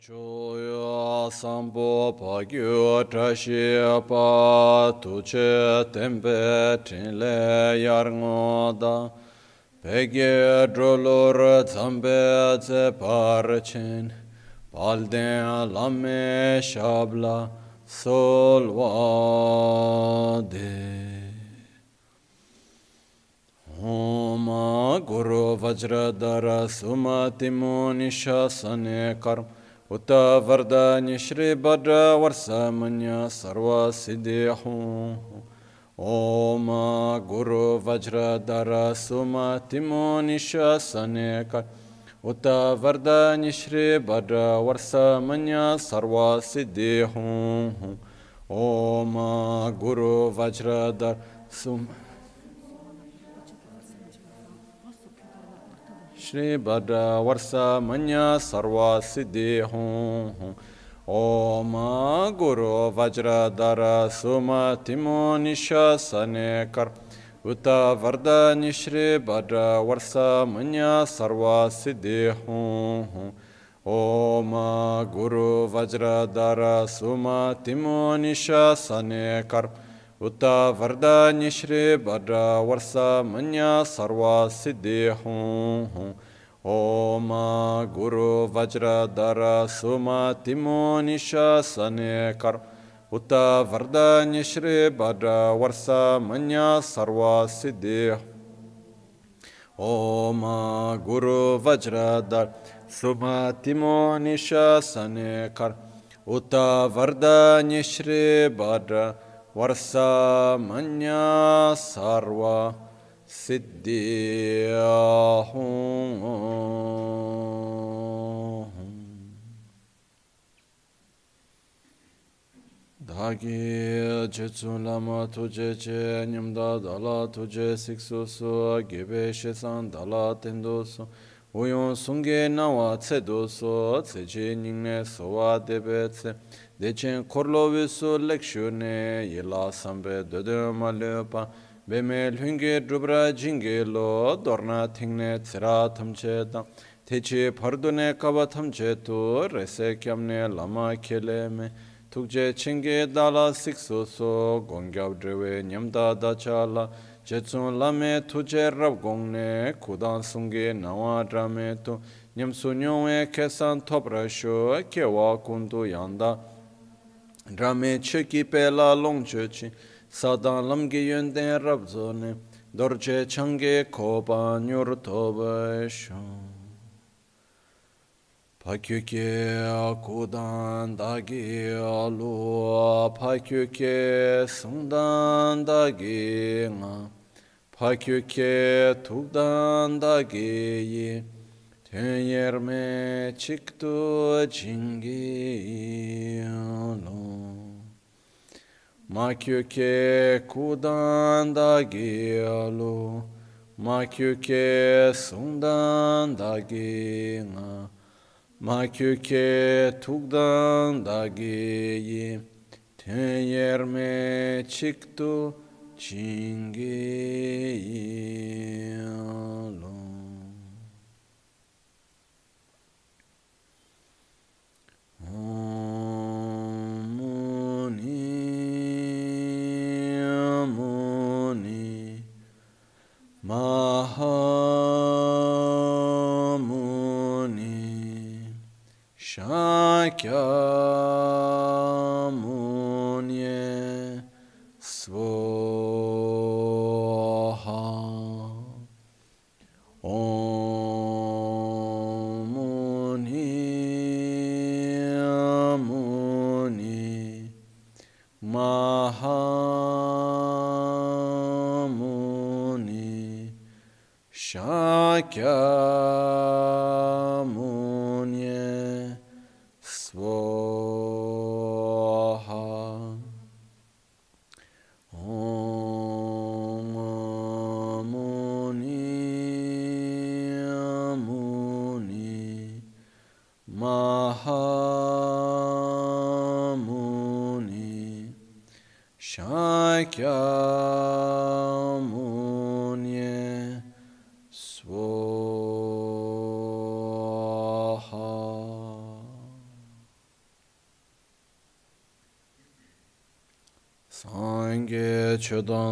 choyo sambo pagyo trashi pa tuche tempe tinle yar ngoda pegye drolor zambe ze parchin palden lame shabla solvade Om Guru Vajradhara Sumatimo Nishasane Karma उत वरदान्य श्री भद्र वर्षमन्य सर्व सिद्धि हूँ ओम गुरु वज्रधर सुमतिमो निशने कर उत वरदान्य श्री भद्र वर्षमन्य सर्व सिद्धि हूँ ओम गुरु वज्रधर सुम श्री भद्र वर्ष मन सर्व सिद्धि हूँ ओम गुरु वज्र दर सुमतिमो सने कर। उत वरदानि श्री भद्र वर्ष मन सर्व सिद्धि हूँ ओम गुरु वज्र दर सुमतिमो सने कर। Uta Varda Nishri Bhadra Varsa Manya Sarva Siddhi Hum Hum Om Guru Vajra Dara Suma Timo Nishasane Kar Uta Varda Nishri Bhadra Varsa Manya Sarva Siddhi Om Guru Vajra Dara Suma Timo Nishasane Kar Uta Varda Nishri Bhadra वर्षमन्या सर्व Dhagi jetsu lama tuje che nyamda dhala tuje siksu su gebe shesan dhala tendo su uyon sunge nawa tse do su tse je nyingne suwa debe tse Dechen korlovi su lekshu ne yila sambe dodo ma lepa Beme lhungi drubra jingi lo dorna tingne tsira tamche ta Techi pardu ne kaba tamche tu rese kyamne lama kele me Tukje chingi dala siksu su gongyab driwe nyamda dachala Chetsun lame tuje rab gongne kudan sungi nawa drame tu Nyamsu nyongwe kesan topra shu kewa kundu yanda Rame cheki pela long chochi, sadan lamgi yunden rabzone, dorje change koba nyur toba shon. Pakyuke akudan dagi alu, pakyuke sundan dagi nga, pakyuke tukdan dagi yi, yerme çıktı cingiyalo makyuke kudan da giyalo. Makyuke sundan da gina makyuke tukdan da giyi. Tenyerme çıktı cingiyalo Mahamuni Shakyamuni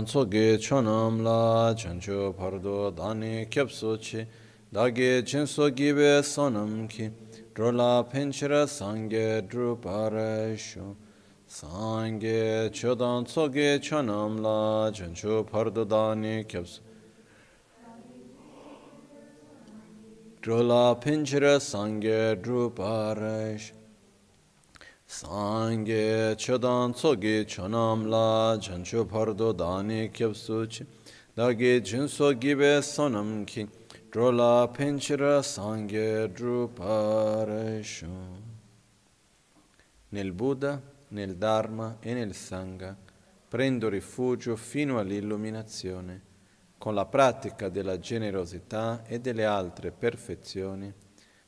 chodon tsoge chonam la chancho pardo dani kyapso chi dage chinso gibe sonam ki drola penchira sangye drupare shu. Sangye chodon tsoge chonam la chancho pardo dani kyapso drola penchira sangye drupare shu Sangye chodan tsogi chonam la chancho pardo dani kyapsuchi dagi jinso gibe sonam ki drola penchira sangye drupareshu. Nel Buddha, nel Dharma e nel Sangha prendo rifugio fino all'illuminazione. Con la pratica della generosità e delle altre perfezioni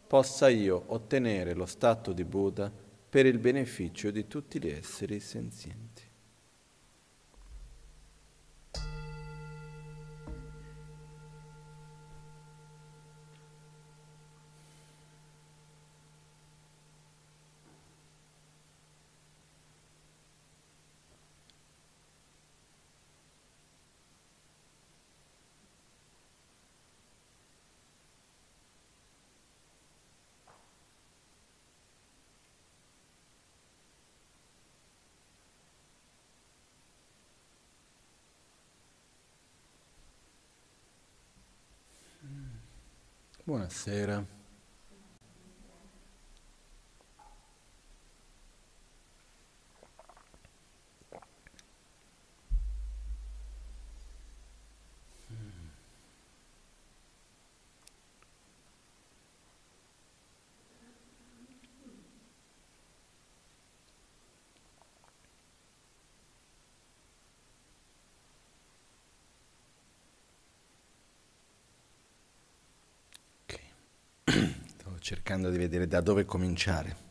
possa io ottenere lo stato di Buddha per il beneficio di tutti gli esseri senzienti. Buonasera. Cercando di vedere da dove cominciare.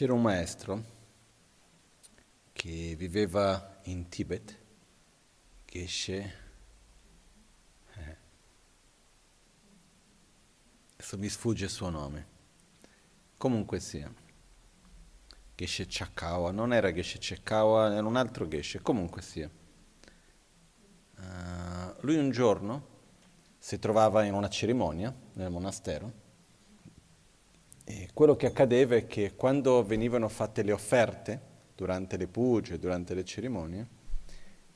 C'era un maestro che viveva in Tibet, Geshe. Eh. Adesso mi sfugge il suo nome. Comunque sia. Geshe Chakawa, non era Geshe Chakawa, era un altro Geshe, comunque sia. Uh, lui un giorno si trovava in una cerimonia nel monastero e quello che accadeva è che quando venivano fatte le offerte, durante le puge, durante le cerimonie,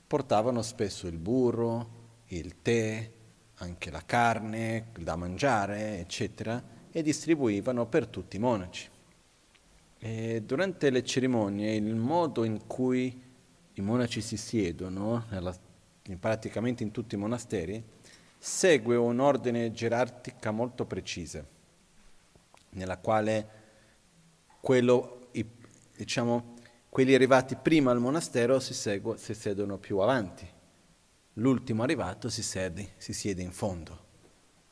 portavano spesso il burro, il tè, anche la carne da mangiare, eccetera, e distribuivano per tutti i monaci. E durante le cerimonie il modo in cui i monaci si siedono, nella, praticamente in tutti i monasteri, segue un'ordine gerarchica molto precisa nella quale quello, diciamo, quelli arrivati prima al monastero si, segue, si sedono più avanti, l'ultimo arrivato si siede, si siede in fondo.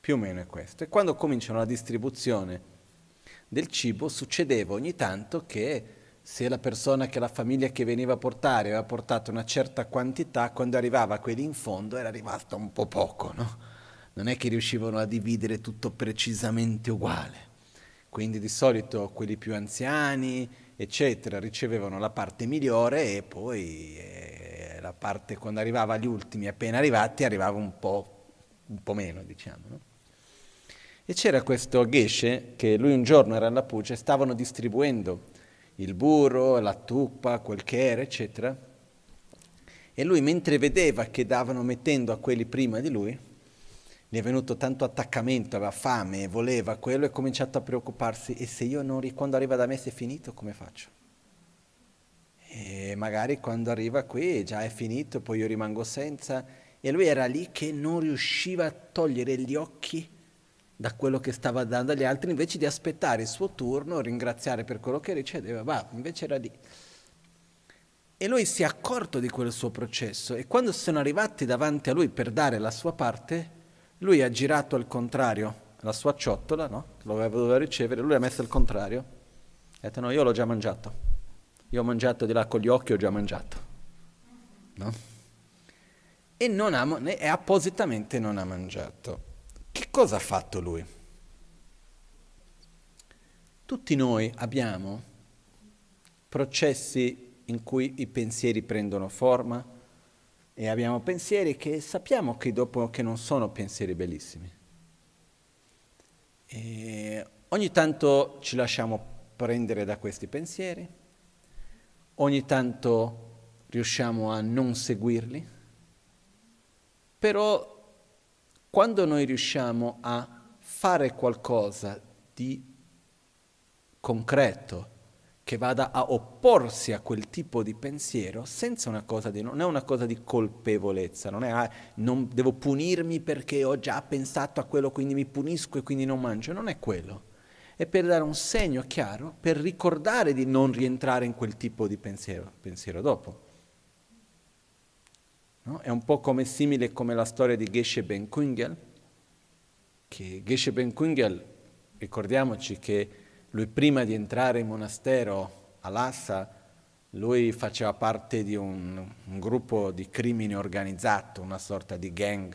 Più o meno è questo. E quando cominciano la distribuzione del cibo succedeva ogni tanto che se la persona che la famiglia che veniva a portare aveva portato una certa quantità, quando arrivava quelli in fondo era rimasto un po' poco, no? Non è che riuscivano a dividere tutto precisamente uguale. Quindi di solito quelli più anziani, eccetera, ricevevano la parte migliore e poi eh, la parte quando arrivava agli ultimi, appena arrivati, arrivava un po', un po meno, diciamo. No? E c'era questo Geshe che lui un giorno era alla Puce, stavano distribuendo il burro, la tuppa, quel che era, eccetera. E lui mentre vedeva che davano mettendo a quelli prima di lui, gli è venuto tanto attaccamento, aveva fame, voleva quello e ha cominciato a preoccuparsi, e se io non, quando arriva da me se è finito, come faccio? E magari quando arriva qui già è finito, poi io rimango senza. E lui era lì che non riusciva a togliere gli occhi da quello che stava dando agli altri, invece di aspettare il suo turno, ringraziare per quello che riceveva, va, invece era lì. E lui si è accorto di quel suo processo e quando sono arrivati davanti a lui per dare la sua parte, lui ha girato al contrario la sua ciotola, no? Lo doveva ricevere, lui ha messo al contrario. Ha detto no, io l'ho già mangiato. Io ho mangiato di là con gli occhi, ho già mangiato. No? E, non ha, e appositamente non ha mangiato. Che cosa ha fatto lui? Tutti noi abbiamo processi in cui i pensieri prendono forma e abbiamo pensieri che sappiamo che dopo che non sono pensieri bellissimi. E ogni tanto ci lasciamo prendere da questi pensieri, ogni tanto riusciamo a non seguirli, però quando noi riusciamo a fare qualcosa di concreto, che vada a opporsi a quel tipo di pensiero senza una cosa di, non è una cosa di colpevolezza, non è ah, non devo punirmi perché ho già pensato a quello, quindi mi punisco e quindi non mangio, non è quello. È per dare un segno chiaro, per ricordare di non rientrare in quel tipo di pensiero, pensiero dopo. No? È un po' come simile come la storia di Geshe Ben Kungel, che Geshe Ben Kungel, ricordiamoci che lui prima di entrare in monastero a Lhasa, lui faceva parte di un, un, gruppo di crimine organizzato, una sorta di gang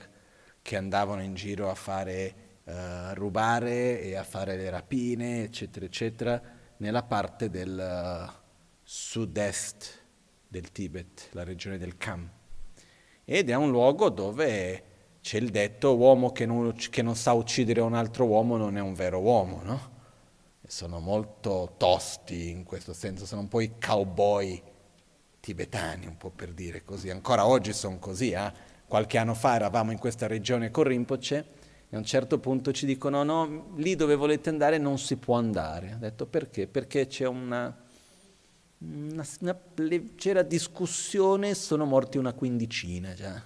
che andavano in giro a fare, uh, rubare e a fare le rapine, eccetera, eccetera, nella parte del uh, sud-est del Tibet, la regione del Kham. Ed è un luogo dove c'è il detto uomo che non, che non sa uccidere un altro uomo non è un vero uomo, no? Sono molto tosti in questo senso, sono un po' i cowboy tibetani, un po' per dire così. Ancora oggi sono così, eh? qualche anno fa eravamo in questa regione con Rinpoche e a un certo punto ci dicono no, lì dove volete andare non si può andare. Ho detto perché? Perché c'è una, una, una leggera discussione, sono morti una quindicina già.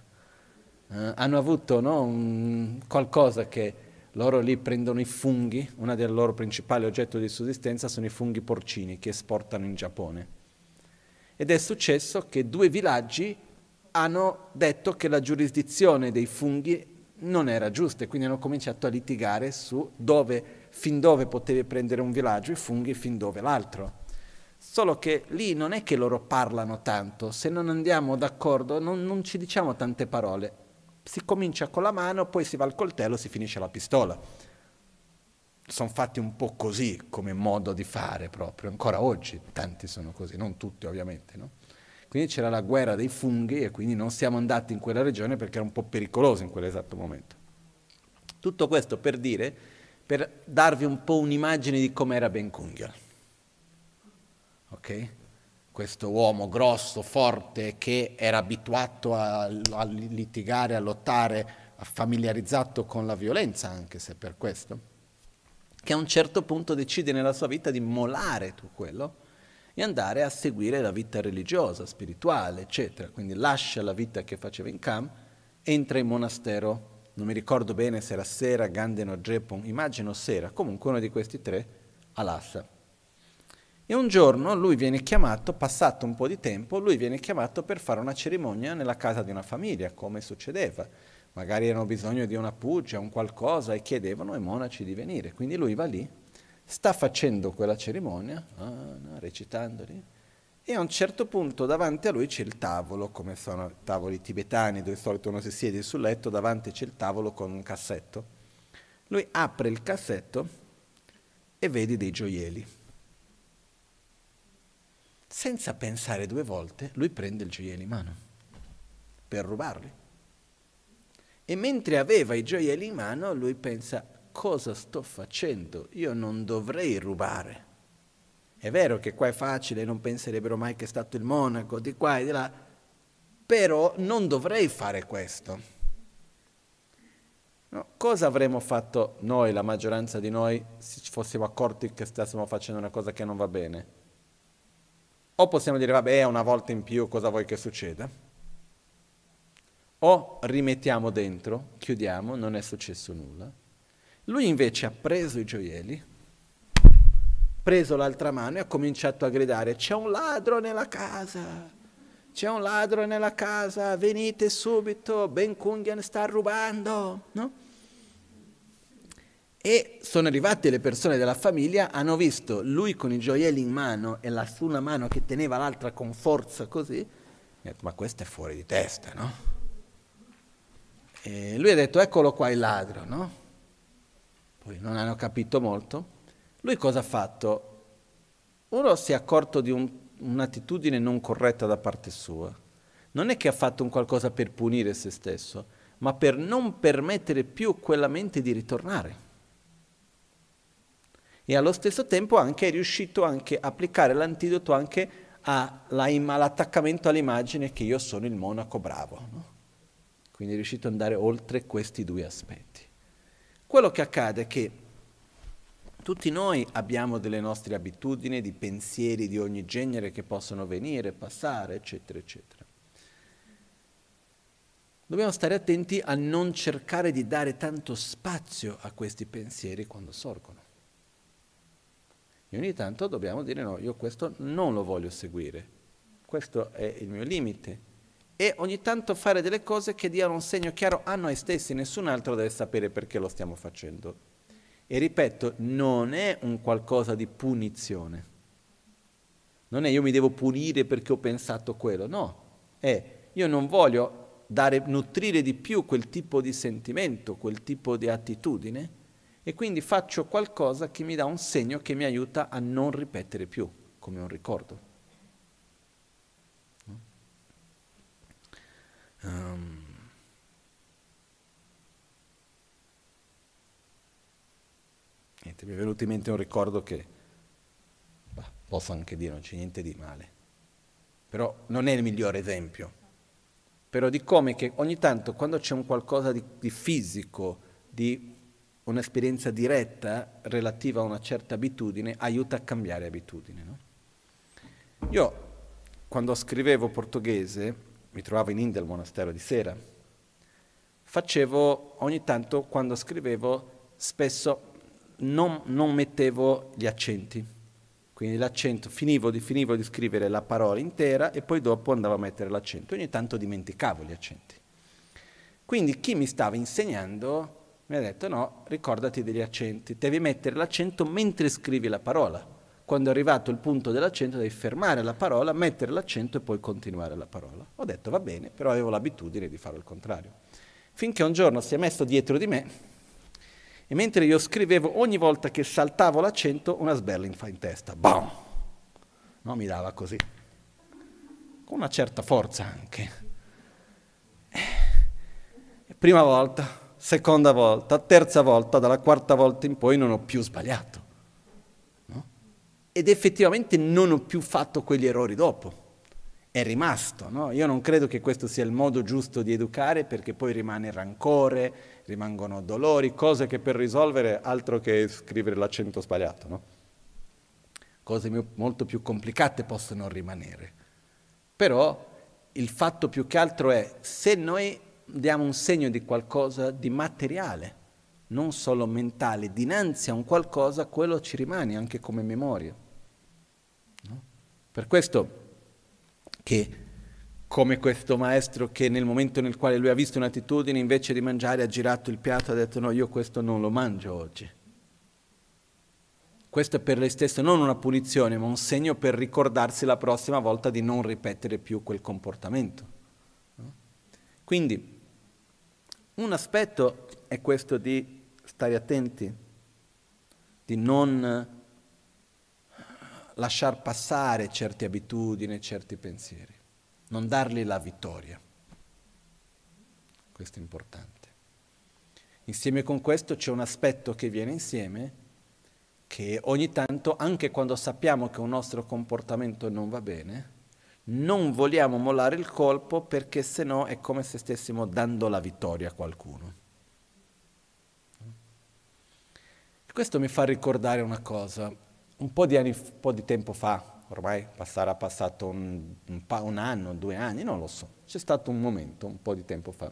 Eh, hanno avuto no, un, qualcosa che loro lì prendono i funghi, uno dei loro principali oggetti di sussistenza sono i funghi porcini che esportano in Giappone. Ed è successo che due villaggi hanno detto che la giurisdizione dei funghi non era giusta e quindi hanno cominciato a litigare su dove, fin dove potevi prendere un villaggio i funghi e fin dove l'altro. Solo che lì non è che loro parlano tanto, se non andiamo d'accordo non, non ci diciamo tante parole, si comincia con la mano, poi si va al coltello, si finisce la pistola. Sono fatti un po' così come modo di fare proprio, ancora oggi tanti sono così, non tutti ovviamente. No? Quindi c'era la guerra dei funghi e quindi non siamo andati in quella regione perché era un po' pericoloso in quell'esatto momento. Tutto questo per dire, per darvi un po' un'immagine di com'era Ben Kungel. Ok? Questo uomo grosso, forte, che era abituato a, a litigare, a lottare, familiarizzato con la violenza, anche se per questo, che a un certo punto decide nella sua vita di molare tutto quello e andare a seguire la vita religiosa, spirituale, eccetera. Quindi lascia la vita che faceva in Cam, entra in monastero, non mi ricordo bene se era Sera, Ganden o Jepon, immagino Sera, comunque uno di questi tre, a Lhasa. E un giorno lui viene chiamato, passato un po' di tempo, lui viene chiamato per fare una cerimonia nella casa di una famiglia, come succedeva. Magari hanno bisogno di una puggia, un qualcosa, e chiedevano ai monaci di venire. Quindi lui va lì, sta facendo quella cerimonia, ah, no, recitandoli, e a un certo punto davanti a lui c'è il tavolo, come sono tavoli tibetani, dove di solito uno si siede sul letto, davanti c'è il tavolo con un cassetto. Lui apre il cassetto e vede dei gioielli senza pensare due volte, lui prende il gioiello in mano per rubarli. E mentre aveva i gioielli in mano, lui pensa, cosa sto facendo? Io non dovrei rubare. È vero che qua è facile, non penserebbero mai che è stato il monaco, di qua e di là, però non dovrei fare questo. No, cosa avremmo fatto noi, la maggioranza di noi, se ci fossimo accorti che stessimo facendo una cosa che non va bene? O possiamo dire, vabbè, una volta in più, cosa vuoi che succeda? O rimettiamo dentro, chiudiamo, non è successo nulla. Lui invece ha preso i gioielli, preso l'altra mano e ha cominciato a gridare, c'è un ladro nella casa, c'è un ladro nella casa, venite subito, Ben Kungen sta rubando, no? E sono arrivate le persone della famiglia, hanno visto lui con i gioielli in mano e la, una mano che teneva l'altra con forza così, e detto, ma questo è fuori di testa, no? E lui ha detto, eccolo qua il ladro, no? Poi non hanno capito molto. Lui cosa ha fatto? Uno si è accorto di un, un'attitudine non corretta da parte sua. Non è che ha fatto un qualcosa per punire se stesso, ma per non permettere più quella mente di ritornare e allo stesso tempo anche è riuscito anche a applicare l'antidoto anche all'attaccamento all'immagine che io sono il monaco bravo. No? Quindi è riuscito ad andare oltre questi due aspetti. Quello che accade è che tutti noi abbiamo delle nostre abitudini, di pensieri di ogni genere che possono venire, passare, eccetera, eccetera. Dobbiamo stare attenti a non cercare di dare tanto spazio a questi pensieri quando sorgono. E ogni tanto dobbiamo dire no, io questo non lo voglio seguire, questo è il mio limite. E ogni tanto fare delle cose che diano un segno chiaro a noi stessi, nessun altro deve sapere perché lo stiamo facendo. E ripeto, non è un qualcosa di punizione. Non è io mi devo punire perché ho pensato quello, no. È io non voglio dare, nutrire di più quel tipo di sentimento, quel tipo di attitudine, e quindi faccio qualcosa che mi dà un segno che mi aiuta a non ripetere più, come un ricordo. Um, niente, mi è venuto in mente un ricordo che bah, posso anche dire, non c'è niente di male, però non è il migliore esempio, però di come che ogni tanto quando c'è un qualcosa di, di fisico, di un'esperienza diretta relativa a una certa abitudine aiuta a cambiare abitudine. No? Io quando scrivevo portoghese, mi trovavo in India al monastero di sera, facevo ogni tanto quando scrivevo spesso non, non mettevo gli accenti, quindi l'accento, finivo finivo di scrivere la parola intera e poi dopo andavo a mettere l'accento, ogni tanto dimenticavo gli accenti. Quindi chi mi stava insegnando mi ha detto no, ricordati degli accenti, devi mettere l'accento mentre scrivi la parola. Quando è arrivato il punto dell'accento devi fermare la parola, mettere l'accento e poi continuare la parola. Ho detto va bene, però avevo l'abitudine di fare il contrario. Finché un giorno si è messo dietro di me e mentre io scrivevo, ogni volta che saltavo l'accento, una sberling fa in testa. Boom! No, mi dava così. Con una certa forza anche. Prima volta, seconda volta, terza volta, dalla quarta volta in poi non ho più sbagliato. No? Ed effettivamente non ho più fatto quegli errori dopo. È rimasto, no? Io non credo che questo sia il modo giusto di educare perché poi rimane rancore, rimangono dolori, cose che per risolvere altro che scrivere l'accento sbagliato, no? Cose molto più complicate possono rimanere. Però il fatto più che altro è se noi diamo un segno di qualcosa di materiale, non solo mentale, dinanzi a un qualcosa, quello ci rimane anche come memoria. No? Per questo che, come questo maestro che nel momento nel quale lui ha visto un'attitudine, invece di mangiare ha girato il piatto e ha detto no, io questo non lo mangio oggi. Questo è per lei stesso non una punizione, ma un segno per ricordarsi la prossima volta di non ripetere più quel comportamento. Quindi un aspetto è questo di stare attenti, di non lasciar passare certe abitudini, certi pensieri, non dargli la vittoria. Questo è importante. Insieme con questo c'è un aspetto che viene insieme, che ogni tanto, anche quando sappiamo che un nostro comportamento non va bene, non vogliamo mollare il colpo perché se no è come se stessimo dando la vittoria a qualcuno. Questo mi fa ricordare una cosa. Un po' di, anni, un po di tempo fa, ormai sarà passato un, un, un anno, due anni, non lo so, c'è stato un momento, un po' di tempo fa,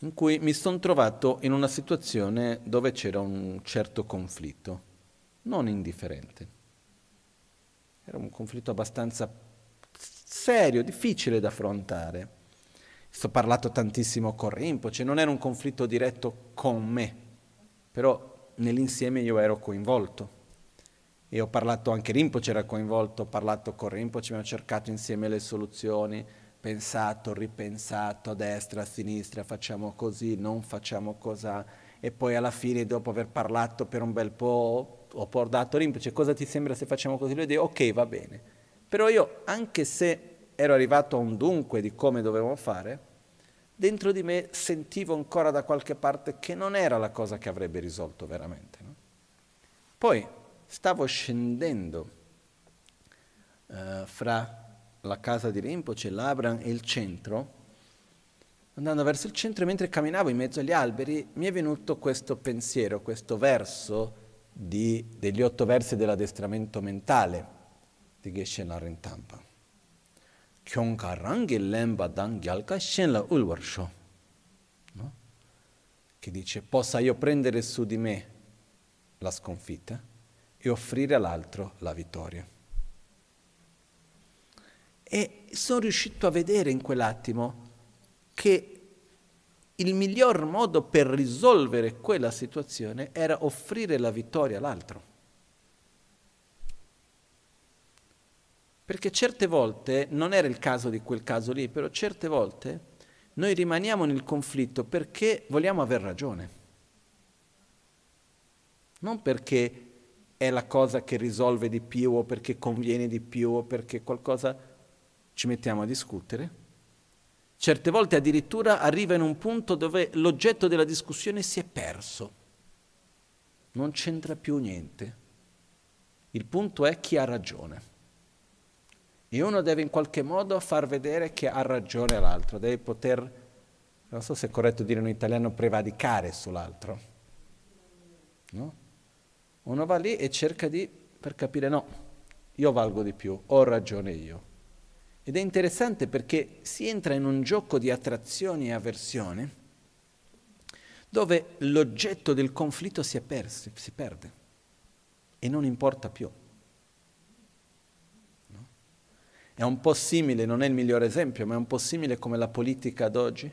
in cui mi sono trovato in una situazione dove c'era un certo conflitto, non indifferente. Era un conflitto abbastanza serio, difficile da affrontare. Sto parlato tantissimo con Rinpoche, non era un conflitto diretto con me, però nell'insieme io ero coinvolto. E ho parlato anche Rinpoche era coinvolto, ho parlato con Rinpoche, abbiamo cercato insieme le soluzioni, pensato, ripensato a destra, a sinistra, facciamo così, non facciamo così. E poi alla fine, dopo aver parlato per un bel po', ho portato Rinpoche, cosa ti sembra se facciamo così? Lui dice, ok, va bene. Però io, anche se ero arrivato a un dunque di come dovevo fare, dentro di me sentivo ancora da qualche parte che non era la cosa che avrebbe risolto veramente. No? Poi stavo scendendo uh, fra la casa di Rinpoche, l'Abram e il centro, andando verso il centro e mentre camminavo in mezzo agli alberi mi è venuto questo pensiero, questo verso di, degli otto versi dell'addestramento mentale di Geshe shenla ulvarsho. No? Che dice, possa io prendere su di me la sconfitta e offrire all'altro la vittoria. E sono riuscito a vedere in quell'attimo che il miglior modo per risolvere quella situazione era offrire la vittoria all'altro. Perché certe volte, non era il caso di quel caso lì, però certe volte noi rimaniamo nel conflitto perché vogliamo aver ragione. Non perché è la cosa che risolve di più o perché conviene di più o perché qualcosa ci mettiamo a discutere. Certe volte addirittura arriva in un punto dove l'oggetto della discussione si è perso. Non c'entra più niente. Il punto è chi ha ragione. E uno deve in qualche modo far vedere che ha ragione all'altro, deve poter, non so se è corretto dire in italiano, prevaricare sull'altro. No? Uno va lì e cerca di, per capire, no, io valgo di più, ho ragione io. Ed è interessante perché si entra in un gioco di attrazione e avversione dove l'oggetto del conflitto si, perso, si perde e non importa più. È un po' simile, non è il migliore esempio, ma è un po' simile come la politica ad oggi,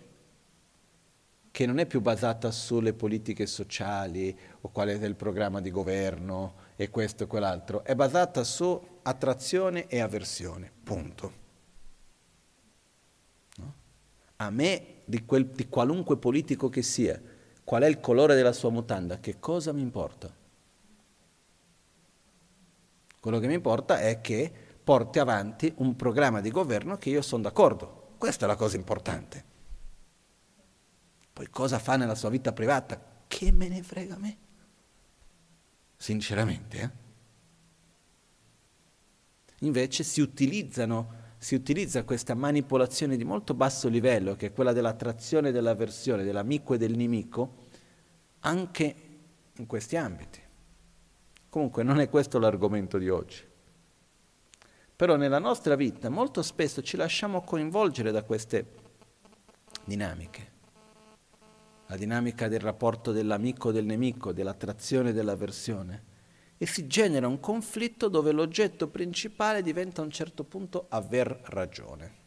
che non è più basata sulle politiche sociali o quale è il programma di governo e questo e quell'altro, è basata su attrazione e avversione, punto. A me, di, quel, di qualunque politico che sia, qual è il colore della sua mutanda, che cosa mi importa? Quello che mi importa è che porti avanti un programma di governo che io sono d'accordo. Questa è la cosa importante. Poi cosa fa nella sua vita privata? Che me ne frega a me? Sinceramente, eh? Invece si utilizzano si utilizza questa manipolazione di molto basso livello, che è quella dell'attrazione e dell'avversione, dell'amico e del nemico, anche in questi ambiti. Comunque non è questo l'argomento di oggi. Però nella nostra vita molto spesso ci lasciamo coinvolgere da queste dinamiche. La dinamica del rapporto dell'amico e del nemico, dell'attrazione e dell'avversione. E si genera un conflitto dove l'oggetto principale diventa a un certo punto aver ragione.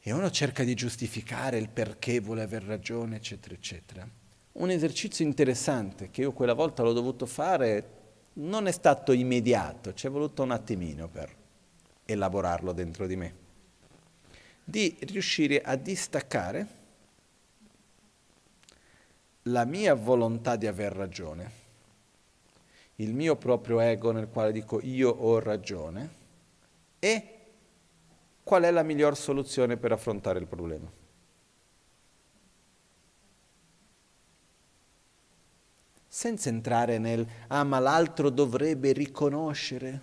E uno cerca di giustificare il perché vuole aver ragione, eccetera, eccetera. Un esercizio interessante che io quella volta l'ho dovuto fare non è stato immediato, ci è voluto un attimino per elaborarlo dentro di me, di riuscire a distaccare la mia volontà di aver ragione, il mio proprio ego nel quale dico io ho ragione e qual è la miglior soluzione per affrontare il problema. senza entrare nel ah ma l'altro dovrebbe riconoscere.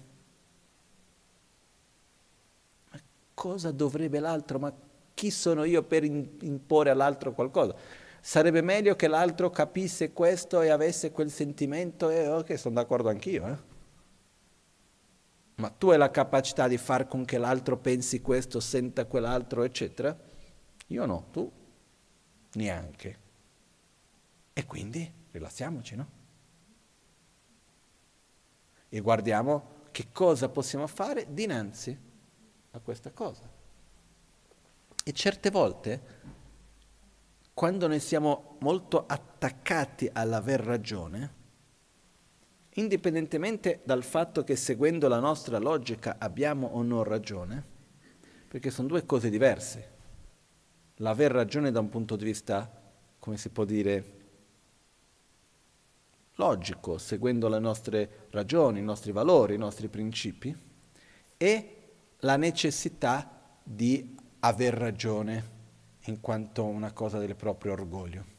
Cosa dovrebbe l'altro? Ma chi sono io per imporre all'altro qualcosa? Sarebbe meglio che l'altro capisse questo e avesse quel sentimento e ok, sono d'accordo anch'io. Eh? Ma tu hai la capacità di far con che l'altro pensi questo, senta quell'altro, eccetera? Io no, tu neanche. E quindi rilassiamoci, no? E guardiamo che cosa possiamo fare dinanzi a questa cosa. E certe volte, quando noi siamo molto attaccati all'aver ragione, indipendentemente dal fatto che seguendo la nostra logica abbiamo o non ragione, perché sono due cose diverse. L'aver ragione da un punto di vista, come si può dire, logico, seguendo le nostre ragioni, i nostri valori, i nostri principi, e la necessità di aver ragione in quanto una cosa del proprio orgoglio.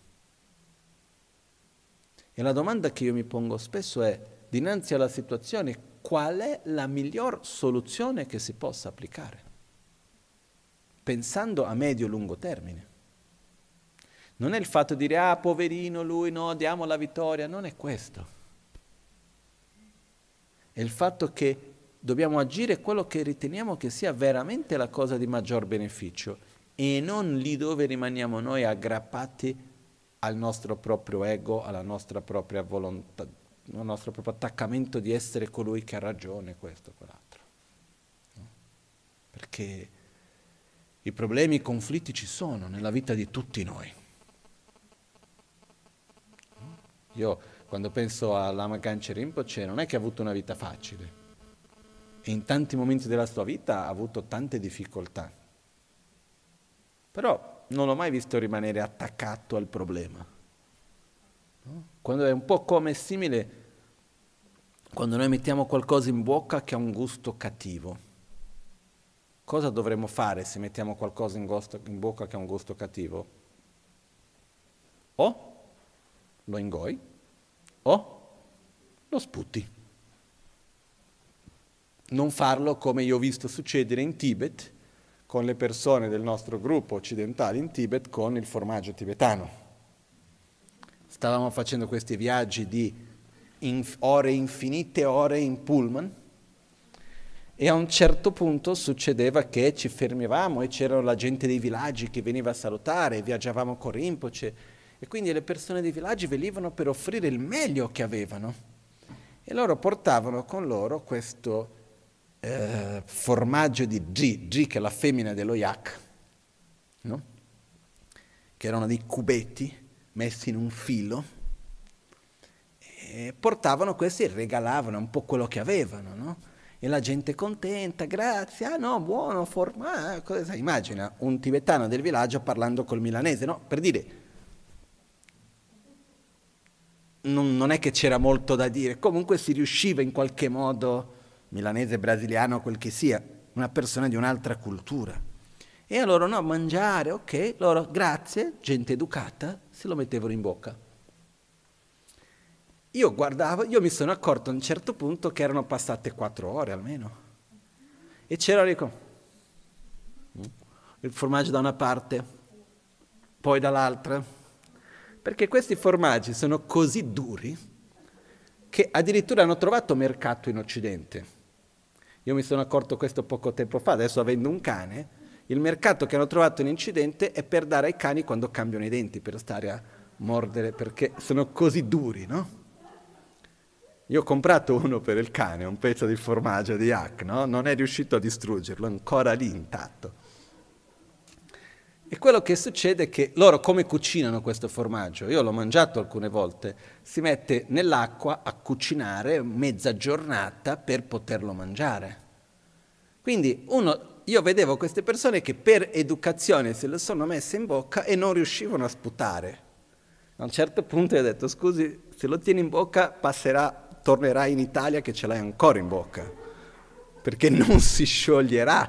E la domanda che io mi pongo spesso è, dinanzi alla situazione, qual è la miglior soluzione che si possa applicare? Pensando a medio-lungo termine. Non è il fatto di dire, ah, poverino lui, no, diamo la vittoria, non è questo. È il fatto che dobbiamo agire quello che riteniamo che sia veramente la cosa di maggior beneficio e non lì dove rimaniamo noi aggrappati al nostro proprio ego, alla nostra propria volontà, al nostro proprio attaccamento di essere colui che ha ragione, questo, quell'altro. No? Perché i problemi, i conflitti ci sono nella vita di tutti noi. Io quando penso a Lama Ganche Rinpoche non è che ha avuto una vita facile e in tanti momenti della sua vita ha avuto tante difficoltà. Però non l'ho mai visto rimanere attaccato al problema. Quando è un po' come simile quando noi mettiamo qualcosa in bocca che ha un gusto cattivo. Cosa dovremmo fare se mettiamo qualcosa in, gusto, in bocca che ha un gusto cattivo? O lo ingoi o lo sputi. Non farlo come io ho visto succedere in Tibet con le persone del nostro gruppo occidentale in Tibet con il formaggio tibetano. Stavamo facendo questi viaggi di inf- ore infinite, ore in pullman e a un certo punto succedeva che ci fermavamo e c'era la gente dei villaggi che veniva a salutare, viaggiavamo con Rinpoche e quindi le persone dei villaggi venivano per offrire il meglio che avevano. E loro portavano con loro questo eh, formaggio di G, G che è la femmina dello yak, no? che erano dei cubetti messi in un filo, e portavano questi e regalavano un po' quello che avevano, no? E la gente contenta, grazie, ah no, buono, formaggio, immagina un tibetano del villaggio parlando col milanese, no? Per dire, non, non, è che c'era molto da dire, comunque si riusciva in qualche modo, milanese, brasiliano, quel che sia, una persona di un'altra cultura. E allora no, mangiare, ok, loro grazie, gente educata, se lo mettevano in bocca. Io guardavo, io mi sono accorto a un certo punto che erano passate quattro ore almeno. E c'era dico, il formaggio da una parte, poi dall'altra, perché questi formaggi sono così duri che addirittura hanno trovato mercato in Occidente. Io mi sono accorto questo poco tempo fa, adesso avendo un cane, il mercato che hanno trovato in Occidente è per dare ai cani quando cambiano i denti, per stare a mordere, perché sono così duri, no? Io ho comprato uno per il cane, un pezzo di formaggio di yak, no? Non è riuscito a distruggerlo, ancora lì intatto. E quello che succede è che loro come cucinano questo formaggio? Io l'ho mangiato alcune volte, si mette nell'acqua a cucinare mezza giornata per poterlo mangiare. Quindi uno, io vedevo queste persone che per educazione se lo sono messe in bocca e non riuscivano a sputare. A un certo punto ho detto scusi, se lo tieni in bocca passerà, tornerai in Italia che ce l'hai ancora in bocca, perché non si scioglierà,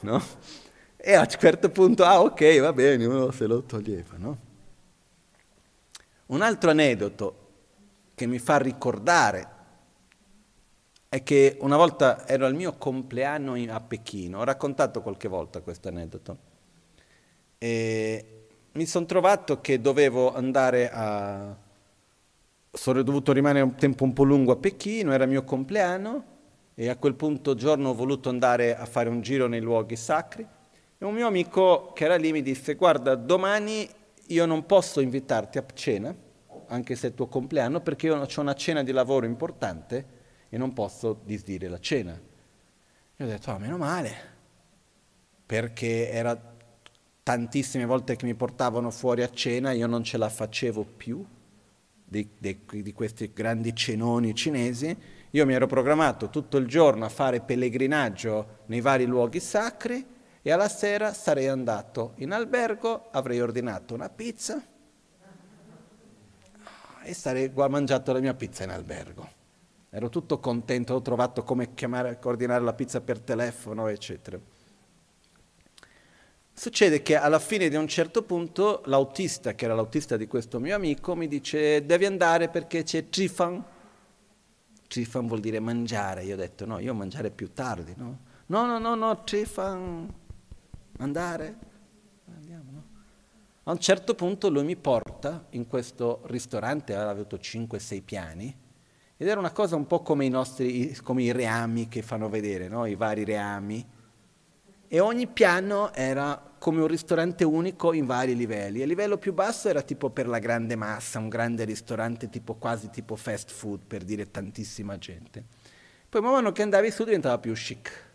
no? E a un certo punto, ah ok, va bene, uno se lo toglieva, no? Un altro aneddoto che mi fa ricordare è che una volta ero al mio compleanno a Pechino, ho raccontato qualche volta questo aneddoto, e mi sono trovato che dovevo andare a... sono dovuto rimanere un tempo un po' lungo a Pechino, era il mio compleanno, e a quel punto giorno ho voluto andare a fare un giro nei luoghi sacri, e un mio amico che era lì mi disse, guarda, domani io non posso invitarti a cena, anche se è il tuo compleanno, perché io ho una cena di lavoro importante e non posso disdire la cena. E ho detto, ah, meno male, perché era tantissime volte che mi portavano fuori a cena, io non ce la facevo più di, di, di questi grandi cenoni cinesi, io mi ero programmato tutto il giorno a fare pellegrinaggio nei vari luoghi sacri e alla sera sarei andato in albergo, avrei ordinato una pizza e sarei mangiato la mia pizza in albergo. Ero tutto contento, ho trovato come chiamare, coordinare la pizza per telefono, eccetera. Succede che alla fine di un certo punto l'autista, che era l'autista di questo mio amico, mi dice devi andare perché c'è Trifan. Trifan vuol dire mangiare. Io ho detto no, io mangiare più tardi, no? No, no, no, no, Trifan, andare. Andiamo, no? A un certo punto lui mi porta in questo ristorante, aveva avuto 5-6 piani, ed era una cosa un po' come i nostri, come i reami che fanno vedere, no? i vari reami. E ogni piano era come un ristorante unico in vari livelli. Il livello più basso era tipo per la grande massa, un grande ristorante tipo quasi tipo fast food per dire tantissima gente. Poi man mano che andavi su diventava più chic.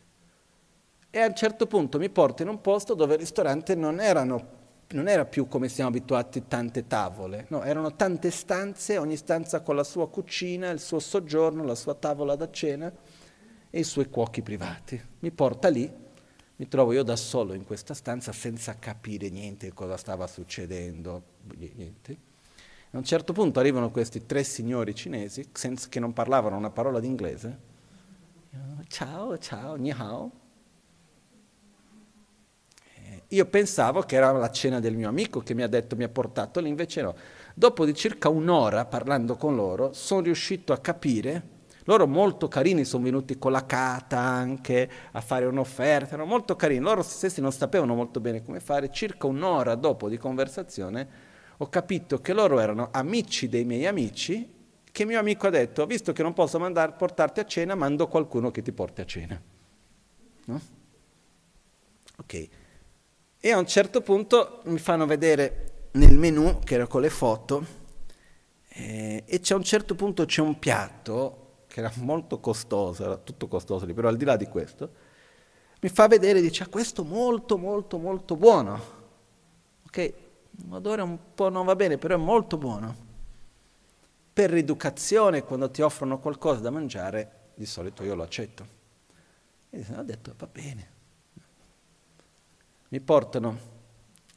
E a un certo punto mi porta in un posto dove il ristorante non erano non era più come siamo abituati tante tavole, no, erano tante stanze, ogni stanza con la sua cucina, il suo soggiorno, la sua tavola da cena e i suoi cuochi privati. Mi porta lì, mi trovo io da solo in questa stanza senza capire niente di cosa stava succedendo, niente. A un certo punto arrivano questi tre signori cinesi che non parlavano una parola d'inglese. Ciao, ciao, ni hao io pensavo che era la cena del mio amico che mi ha detto, mi ha portato lì, invece no. Dopo di circa un'ora parlando con loro, sono riuscito a capire, loro molto carini sono venuti con la cata anche a fare un'offerta, erano molto carini, loro stessi non sapevano molto bene come fare, circa un'ora dopo di conversazione ho capito che loro erano amici dei miei amici, che mio amico ha detto, visto che non posso mandar, portarti a cena, mando qualcuno che ti porti a cena. No? Ok. E a un certo punto mi fanno vedere nel menu, che era con le foto, eh, e c'è a un certo punto c'è un piatto che era molto costoso, era tutto costoso lì, però al di là di questo, mi fa vedere e dice, ah, questo molto, molto, molto buono. Ok, l'odore un po' non va bene, però è molto buono. Per rieducazione, quando ti offrono qualcosa da mangiare, di solito io lo accetto. E ho detto, va bene mi portano,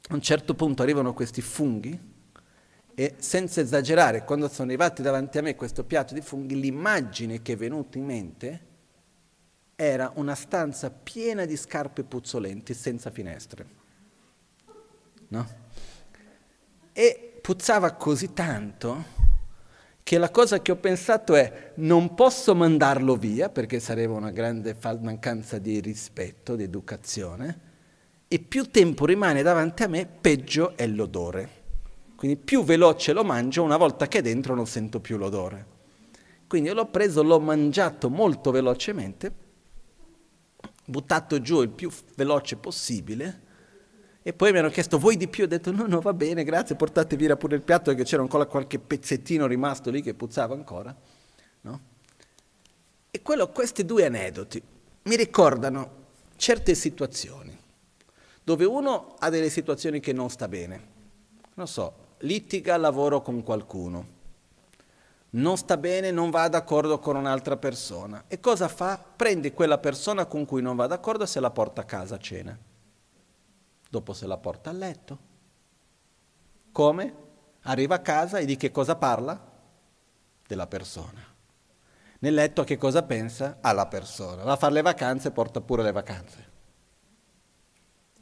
a un certo punto arrivano questi funghi e senza esagerare, quando sono arrivati davanti a me questo piatto di funghi, l'immagine che è venuta in mente era una stanza piena di scarpe puzzolenti senza finestre. No? E puzzava così tanto che la cosa che ho pensato è non posso mandarlo via perché sarebbe una grande mancanza di rispetto, di educazione, e più tempo rimane davanti a me, peggio è l'odore. Quindi più veloce lo mangio, una volta che è dentro non sento più l'odore. Quindi l'ho preso, l'ho mangiato molto velocemente, buttato giù il più veloce possibile, e poi mi hanno chiesto vuoi di più? Ho detto no, no, va bene, grazie, portate via pure il piatto perché c'era ancora qualche pezzettino rimasto lì che puzzava ancora. No? E quello, questi due aneddoti mi ricordano certe situazioni dove uno ha delle situazioni che non sta bene. Non so, litiga al lavoro con qualcuno, non sta bene, non va d'accordo con un'altra persona. E cosa fa? Prende quella persona con cui non va d'accordo e se la porta a casa a cena. Dopo se la porta a letto. Come? Arriva a casa e di che cosa parla? Della persona. Nel letto che cosa pensa? Alla persona. Va a fare le vacanze, porta pure le vacanze.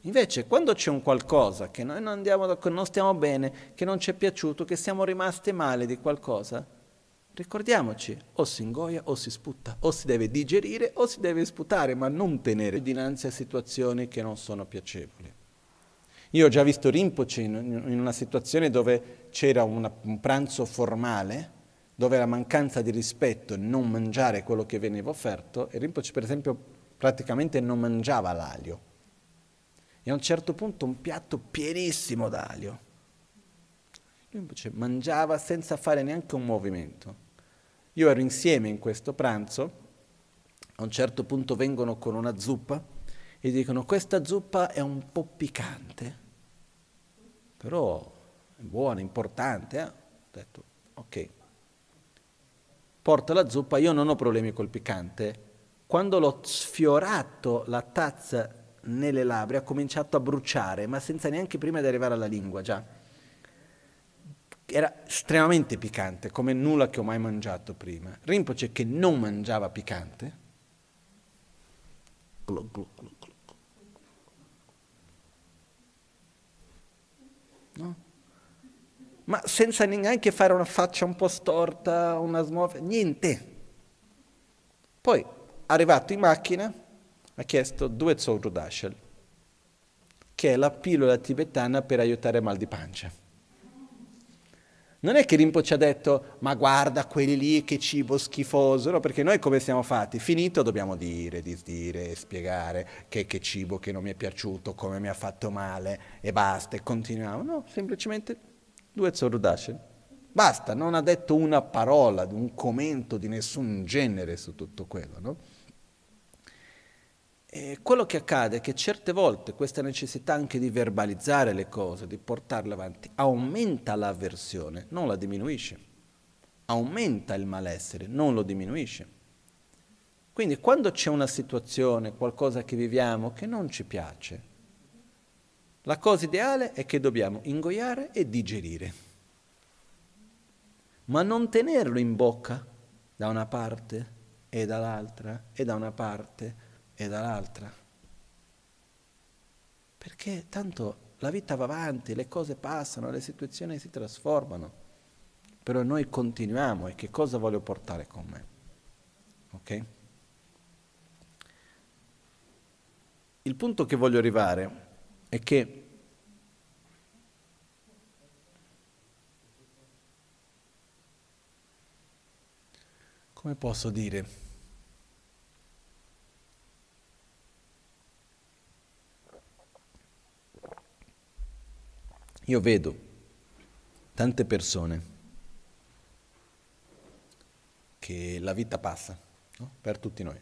Invece quando c'è un qualcosa che noi non, andiamo, non stiamo bene, che non ci è piaciuto, che siamo rimasti male di qualcosa, ricordiamoci, o si ingoia o si sputta, o si deve digerire o si deve sputare, ma non tenere dinanzi a situazioni che non sono piacevoli. Io ho già visto Rinpoche in, una situazione dove c'era una, un pranzo formale, dove la mancanza di rispetto, non mangiare quello che veniva offerto, e Rinpoche per esempio praticamente non mangiava l'aglio e a un certo punto un piatto pienissimo d'aglio. Lui invece mangiava senza fare neanche un movimento. Io ero insieme in questo pranzo, a un certo punto vengono con una zuppa e dicono questa zuppa è un po' piccante, però è buona, importante. Eh? Ho detto ok. Porta la zuppa, io non ho problemi col piccante. Quando l'ho sfiorato la tazza nelle labbra ha cominciato a bruciare, ma senza neanche prima di arrivare alla lingua già era estremamente piccante, come nulla che ho mai mangiato prima. Rinpoche che non mangiava piccante, glu, glu, glu, no? ma senza neanche fare una faccia un po' storta, una smorfia, niente. Poi, arrivato in macchina, ha chiesto due Dashel, che è la pillola tibetana per aiutare mal di pancia. Non è che Rimpo ci ha detto, ma guarda quelli lì, che cibo schifoso, no? Perché noi come siamo fatti? Finito dobbiamo dire, disdire, spiegare che, che cibo che non mi è piaciuto, come mi ha fatto male, e basta, e continuiamo. No, semplicemente due Zorudashen. Basta, non ha detto una parola, un commento di nessun genere su tutto quello, no? E quello che accade è che certe volte questa necessità anche di verbalizzare le cose, di portarle avanti, aumenta l'avversione, non la diminuisce. Aumenta il malessere, non lo diminuisce. Quindi quando c'è una situazione, qualcosa che viviamo che non ci piace, la cosa ideale è che dobbiamo ingoiare e digerire, ma non tenerlo in bocca da una parte e dall'altra e da una parte e dall'altra. Perché tanto la vita va avanti, le cose passano, le situazioni si trasformano, però noi continuiamo e che cosa voglio portare con me? Ok? Il punto che voglio arrivare è che come posso dire? Io vedo tante persone che la vita passa no? per tutti noi.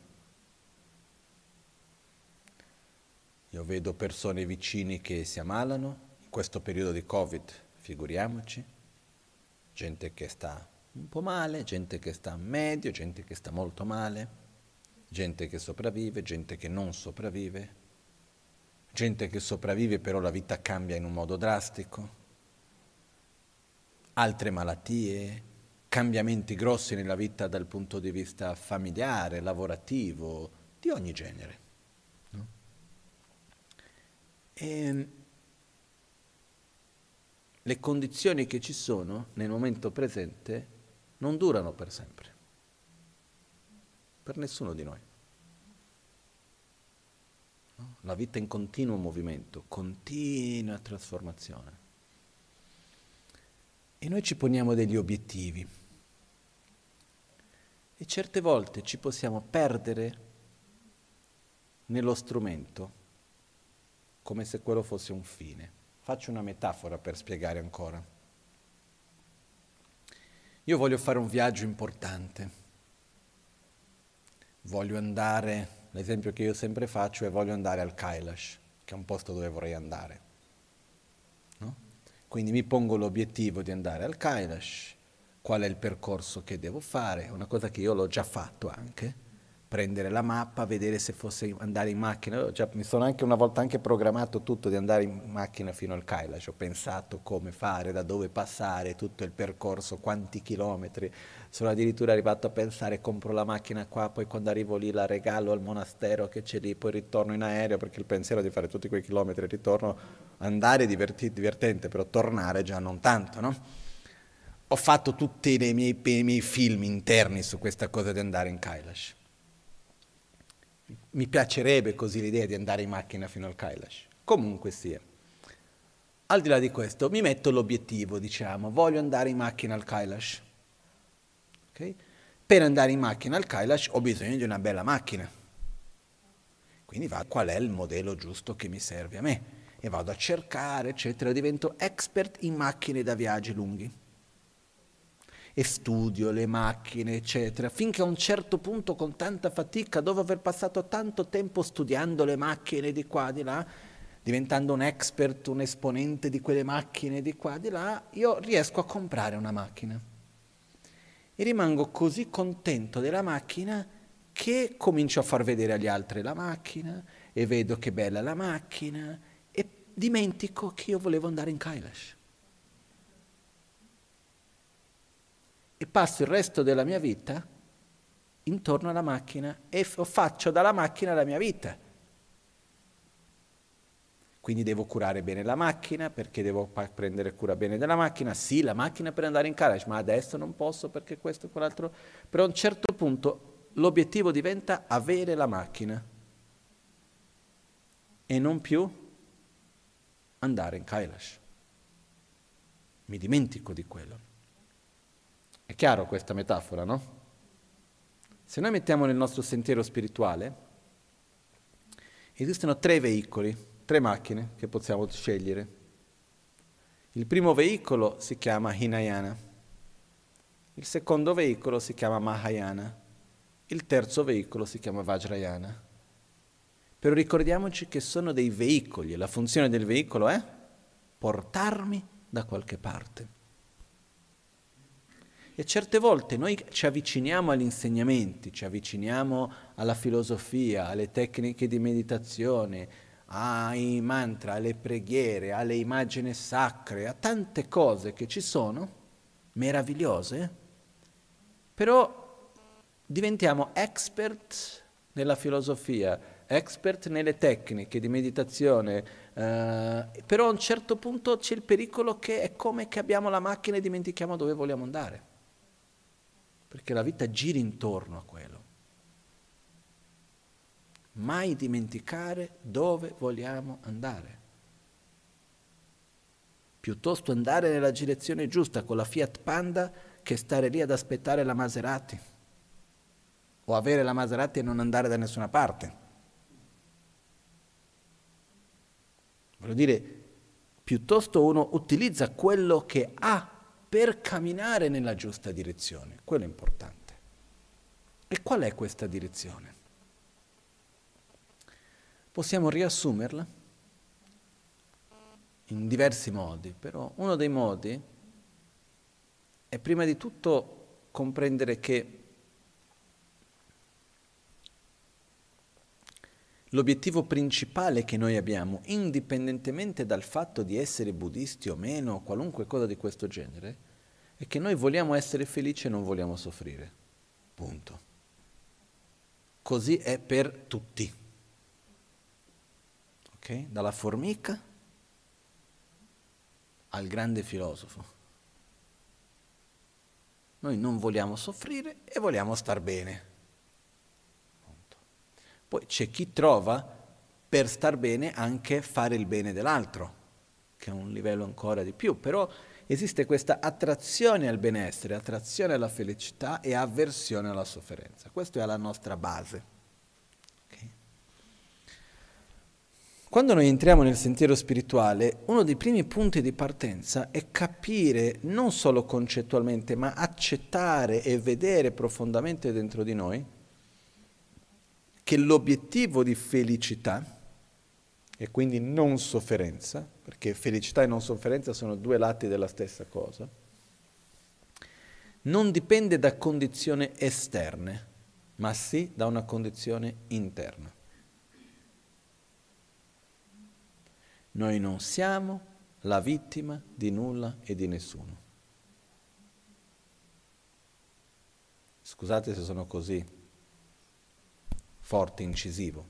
Io vedo persone vicini che si ammalano, in questo periodo di Covid, figuriamoci, gente che sta un po' male, gente che sta medio, gente che sta molto male, gente che sopravvive, gente che non sopravvive, gente che sopravvive però la vita cambia in un modo drastico, altre malattie, cambiamenti grossi nella vita dal punto di vista familiare, lavorativo, di ogni genere. No? E le condizioni che ci sono nel momento presente non durano per sempre, per nessuno di noi. La vita in continuo movimento, continua trasformazione. E noi ci poniamo degli obiettivi. E certe volte ci possiamo perdere nello strumento, come se quello fosse un fine. Faccio una metafora per spiegare ancora. Io voglio fare un viaggio importante. Voglio andare L'esempio che io sempre faccio è voglio andare al Kailash, che è un posto dove vorrei andare. No? Quindi mi pongo l'obiettivo di andare al Kailash, qual è il percorso che devo fare, una cosa che io l'ho già fatto anche, prendere la mappa, vedere se fosse andare in macchina. Già, mi sono anche una volta anche programmato tutto di andare in macchina fino al Kailash, ho pensato come fare, da dove passare, tutto il percorso, quanti chilometri. Sono addirittura arrivato a pensare compro la macchina qua, poi quando arrivo lì la regalo al monastero che c'è lì, poi ritorno in aereo perché il pensiero di fare tutti quei chilometri e ritorno, andare è diverti, divertente, però tornare già non tanto, no? Ho fatto tutti i miei, i miei film interni su questa cosa di andare in Kailash mi piacerebbe così l'idea di andare in macchina fino al Kailash. Comunque sia. Al di là di questo, mi metto l'obiettivo, diciamo, voglio andare in macchina al Kailash. Okay? Per andare in macchina al Kailash ho bisogno di una bella macchina. Quindi vado qual è il modello giusto che mi serve a me e vado a cercare, eccetera, divento expert in macchine da viaggi lunghi. e studio le macchine, eccetera, finché a un certo punto con tanta fatica, dopo aver passato tanto tempo studiando le macchine di qua, di là, diventando un expert, un esponente di quelle macchine di qua, di là, io riesco a comprare una macchina. E rimango così contento della macchina che comincio a far vedere agli altri la macchina e vedo che bella la macchina e dimentico che io volevo andare in Kailash. e passo il resto della mia vita intorno alla macchina e faccio dalla macchina la mia vita. Quindi devo curare bene la macchina perché devo prendere cura bene della macchina. Sì, la macchina per andare in garage, ma adesso non posso perché questo e quell'altro. Però a un certo punto l'obiettivo diventa avere la macchina e non più andare in Kailash. Mi dimentico di quello. È chiaro questa metafora, no? Se noi mettiamo nel nostro sentiero spirituale, esistono tre veicoli, tre macchine che possiamo scegliere. Il primo veicolo si chiama Hinayana, il secondo veicolo si chiama Mahayana, il terzo veicolo si chiama Vajrayana. Però ricordiamoci che sono dei veicoli e la funzione del veicolo è portarmi da qualche parte. E certe volte noi ci avviciniamo agli insegnamenti, ci avviciniamo alla filosofia, alle tecniche di meditazione, ai mantra, alle preghiere, alle immagini sacre, a tante cose che ci sono, meravigliose, però diventiamo expert nella filosofia, expert nelle tecniche di meditazione, eh, però a un certo punto c'è il pericolo che è come che abbiamo la macchina e dimentichiamo dove vogliamo andare perché la vita gira intorno a quello. Mai dimenticare dove vogliamo andare. Piuttosto andare nella direzione giusta con la Fiat Panda che stare lì ad aspettare la Maserati o avere la Maserati e non andare da nessuna parte. Voglio dire, piuttosto uno utilizza quello che ha per camminare nella giusta direzione. Quello è importante. E qual è questa direzione? Possiamo riassumerla in diversi modi, però uno dei modi è prima di tutto comprendere che L'obiettivo principale che noi abbiamo, indipendentemente dal fatto di essere buddisti o meno, qualunque cosa di questo genere, è che noi vogliamo essere felici e non vogliamo soffrire. Punto. Così è per tutti. Ok? Dalla formica al grande filosofo. Noi non vogliamo soffrire e vogliamo star bene. Poi c'è chi trova per star bene anche fare il bene dell'altro, che è un livello ancora di più, però esiste questa attrazione al benessere, attrazione alla felicità e avversione alla sofferenza. Questa è la nostra base. Quando noi entriamo nel sentiero spirituale, uno dei primi punti di partenza è capire non solo concettualmente, ma accettare e vedere profondamente dentro di noi che l'obiettivo di felicità, e quindi non sofferenza, perché felicità e non sofferenza sono due lati della stessa cosa, non dipende da condizioni esterne, ma sì da una condizione interna. Noi non siamo la vittima di nulla e di nessuno. Scusate se sono così forte, incisivo.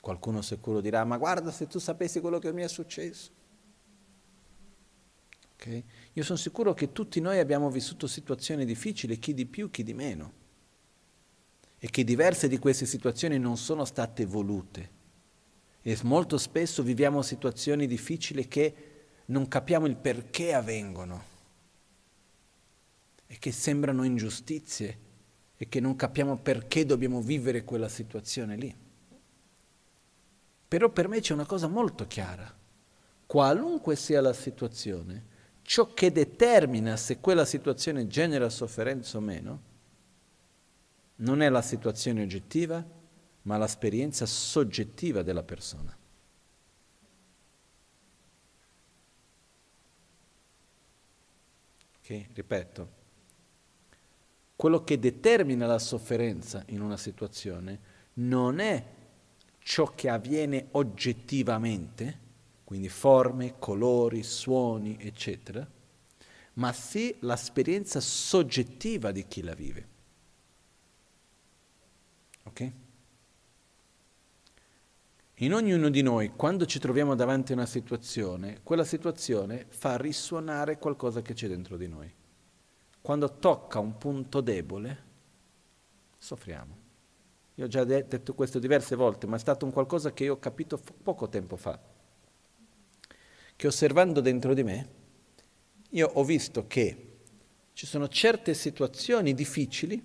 Qualcuno sicuro dirà, ma guarda se tu sapessi quello che mi è successo. Okay? Io sono sicuro che tutti noi abbiamo vissuto situazioni difficili, chi di più, chi di meno, e che diverse di queste situazioni non sono state volute. E molto spesso viviamo situazioni difficili che non capiamo il perché avvengono e che sembrano ingiustizie e che non capiamo perché dobbiamo vivere quella situazione lì. Però per me c'è una cosa molto chiara. Qualunque sia la situazione, ciò che determina se quella situazione genera sofferenza o meno non è la situazione oggettiva, ma l'esperienza soggettiva della persona. Ok, ripeto, quello che determina la sofferenza in una situazione non è ciò che avviene oggettivamente, quindi forme, colori, suoni, eccetera, ma sì l'esperienza soggettiva di chi la vive. Ok? In ognuno di noi, quando ci troviamo davanti a una situazione, quella situazione fa risuonare qualcosa che c'è dentro di noi. Quando tocca un punto debole, soffriamo. Io ho già detto questo diverse volte, ma è stato un qualcosa che io ho capito poco tempo fa. Che osservando dentro di me, io ho visto che ci sono certe situazioni difficili,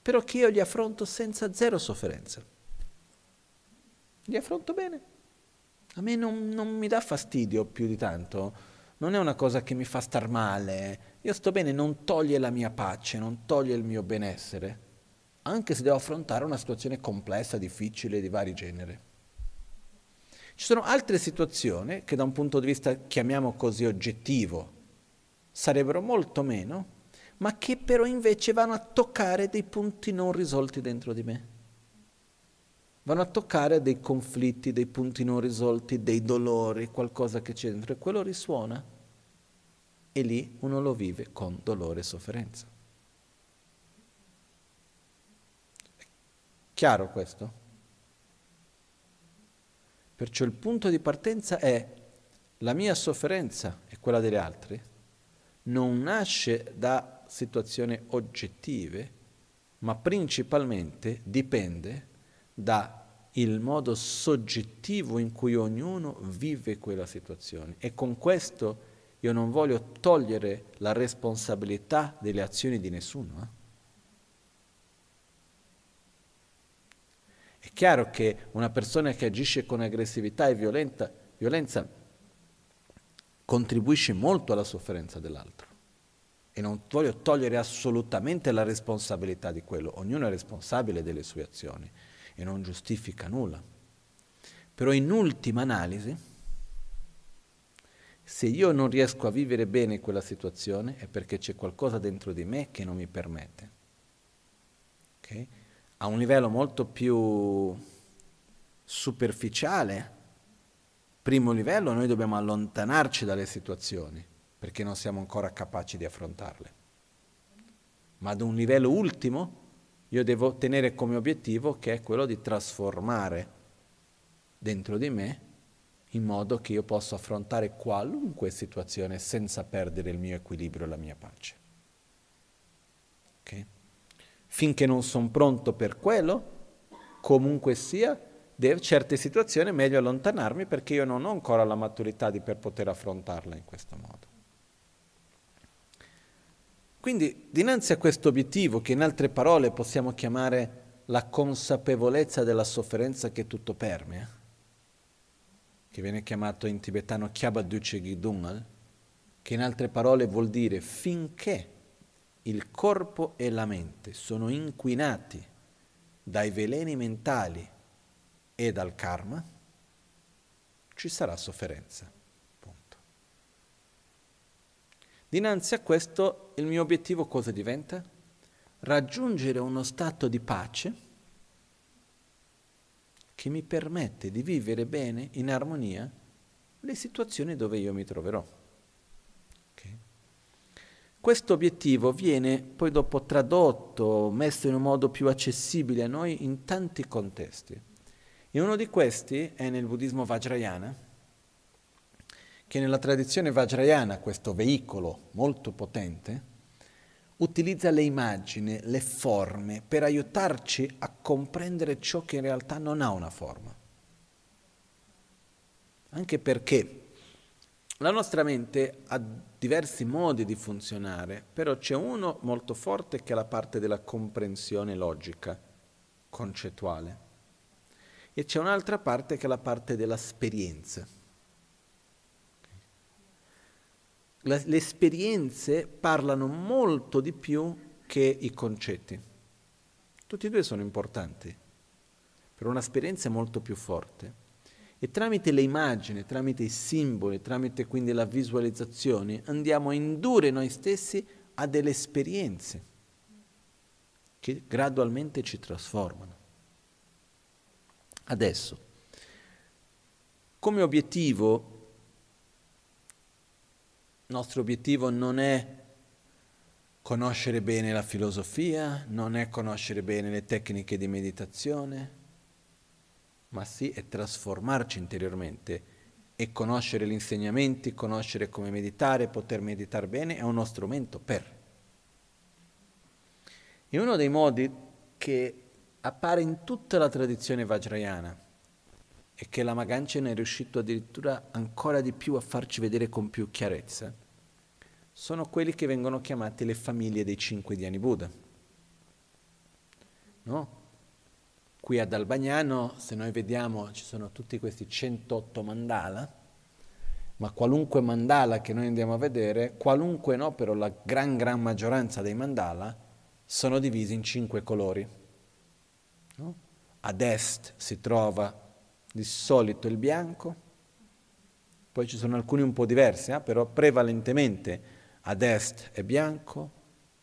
però che io li affronto senza zero sofferenza. Li affronto bene. A me non, non mi dà fastidio più di tanto non è una cosa che mi fa star male. Io sto bene, non toglie la mia pace, non toglie il mio benessere, anche se devo affrontare una situazione complessa, difficile, di vari generi. Ci sono altre situazioni che da un punto di vista, chiamiamo così, oggettivo, sarebbero molto meno, ma che però invece vanno a toccare dei punti non risolti dentro di me. Vanno a toccare dei conflitti, dei punti non risolti, dei dolori, qualcosa che c'è dentro e quello risuona. E lì uno lo vive con dolore e sofferenza. Chiaro questo? Perciò il punto di partenza è la mia sofferenza e quella degli altri non nasce da situazioni oggettive, ma principalmente dipende da il modo soggettivo in cui ognuno vive quella situazione. E con questo io non voglio togliere la responsabilità delle azioni di nessuno. Eh? È chiaro che una persona che agisce con aggressività e violenta, violenza contribuisce molto alla sofferenza dell'altro. E non voglio togliere assolutamente la responsabilità di quello, ognuno è responsabile delle sue azioni e non giustifica nulla. Però in ultima analisi, se io non riesco a vivere bene quella situazione è perché c'è qualcosa dentro di me che non mi permette. Okay? A un livello molto più superficiale, primo livello, noi dobbiamo allontanarci dalle situazioni perché non siamo ancora capaci di affrontarle. Ma ad un livello ultimo, io devo tenere come obiettivo che è quello di trasformare dentro di me in modo che io possa affrontare qualunque situazione senza perdere il mio equilibrio e la mia pace. Okay? Finché non sono pronto per quello, comunque sia, in certe situazioni è meglio allontanarmi perché io non ho ancora la maturità di per poter affrontarla in questo modo. Quindi dinanzi a questo obiettivo, che in altre parole possiamo chiamare la consapevolezza della sofferenza che tutto permea, che viene chiamato in tibetano Kyabaduche Gidungal, che in altre parole vuol dire finché il corpo e la mente sono inquinati dai veleni mentali e dal karma, ci sarà sofferenza. Dinanzi a questo il mio obiettivo cosa diventa? Raggiungere uno stato di pace che mi permette di vivere bene, in armonia, le situazioni dove io mi troverò. Questo obiettivo viene poi dopo tradotto, messo in un modo più accessibile a noi in tanti contesti. E uno di questi è nel buddismo Vajrayana, che nella tradizione vajrayana, questo veicolo molto potente, utilizza le immagini, le forme per aiutarci a comprendere ciò che in realtà non ha una forma. Anche perché la nostra mente ha diversi modi di funzionare, però c'è uno molto forte che è la parte della comprensione logica, concettuale, e c'è un'altra parte che è la parte dell'esperienza. Le esperienze parlano molto di più che i concetti. Tutti e due sono importanti, però un'esperienza è molto più forte. E tramite le immagini, tramite i simboli, tramite quindi la visualizzazione, andiamo a indurre noi stessi a delle esperienze che gradualmente ci trasformano. Adesso, come obiettivo, il nostro obiettivo non è conoscere bene la filosofia, non è conoscere bene le tecniche di meditazione, ma sì è trasformarci interiormente e conoscere gli insegnamenti, conoscere come meditare, poter meditare bene è uno strumento per. E uno dei modi che appare in tutta la tradizione vajrayana e che la Maganchen è riuscito addirittura ancora di più a farci vedere con più chiarezza, sono quelli che vengono chiamati le famiglie dei cinque Dhyani Buddha. No? Qui ad Albagnano, se noi vediamo, ci sono tutti questi 108 mandala, ma qualunque mandala che noi andiamo a vedere, qualunque no, però la gran gran maggioranza dei mandala sono divisi in cinque colori. No? Ad est si trova di solito il bianco, poi ci sono alcuni un po' diversi, eh? però prevalentemente ad est è bianco,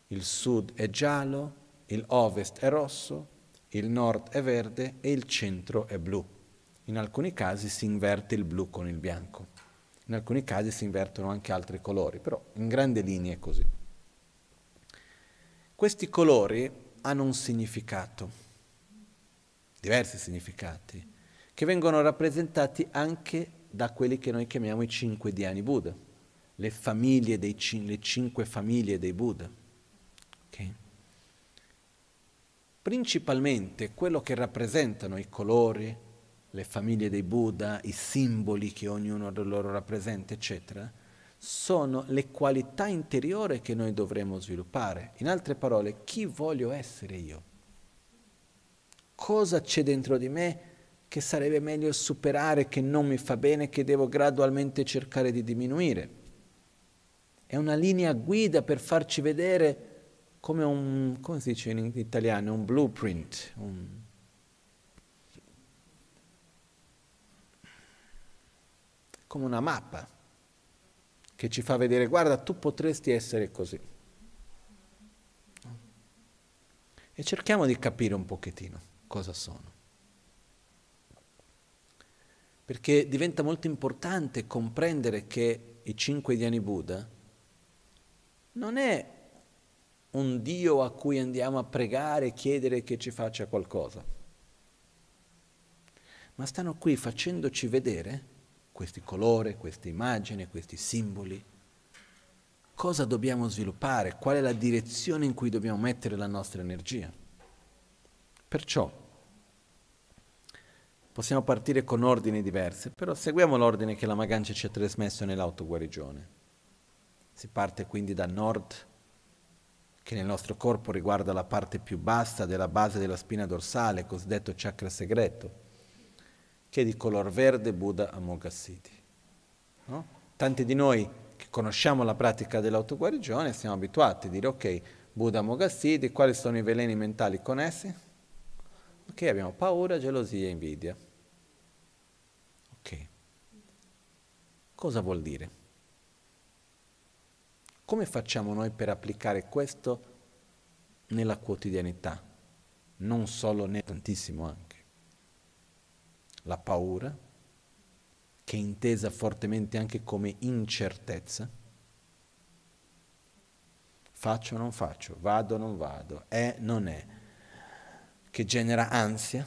il sud è giallo, il ovest è rosso, il nord è verde e il centro è blu. In alcuni casi si inverte il blu con il bianco, in alcuni casi si invertono anche altri colori, però in grandi linee è così. Questi colori hanno un significato, diversi significati che vengono rappresentati anche da quelli che noi chiamiamo i cinque Dhyani Buddha, le, famiglie dei, le cinque famiglie dei Buddha. Okay? Principalmente quello che rappresentano i colori, le famiglie dei Buddha, i simboli che ognuno di loro rappresenta, eccetera, sono le qualità interiori che noi dovremmo sviluppare. In altre parole, chi voglio essere io? Cosa c'è dentro di me che sarebbe meglio superare, che non mi fa bene, che devo gradualmente cercare di diminuire. È una linea guida per farci vedere come un, come si dice in italiano, un blueprint, un, come una mappa che ci fa vedere, guarda, tu potresti essere così. E cerchiamo di capire un pochettino cosa sono perché diventa molto importante comprendere che i cinque Dhyani Buddha non è un Dio a cui andiamo a pregare e chiedere che ci faccia qualcosa, ma stanno qui facendoci vedere questi colori, queste immagini, questi simboli, cosa dobbiamo sviluppare, qual è la direzione in cui dobbiamo mettere la nostra energia. Perciò Possiamo partire con ordini diversi, però seguiamo l'ordine che la Magancia ci ha trasmesso nell'autoguarigione. Si parte quindi da nord, che nel nostro corpo riguarda la parte più bassa della base della spina dorsale, cosiddetto chakra segreto, che è di color verde Buddha Amoghasiddhi. No? Tanti di noi che conosciamo la pratica dell'autoguarigione siamo abituati a dire ok, Buddha Amoghasiddhi, quali sono i veleni mentali connessi? Ok, abbiamo paura, gelosia invidia. Ok. Cosa vuol dire? Come facciamo noi per applicare questo nella quotidianità? Non solo né tantissimo anche. La paura, che è intesa fortemente anche come incertezza. Faccio o non faccio, vado o non vado, è o non è che genera ansia.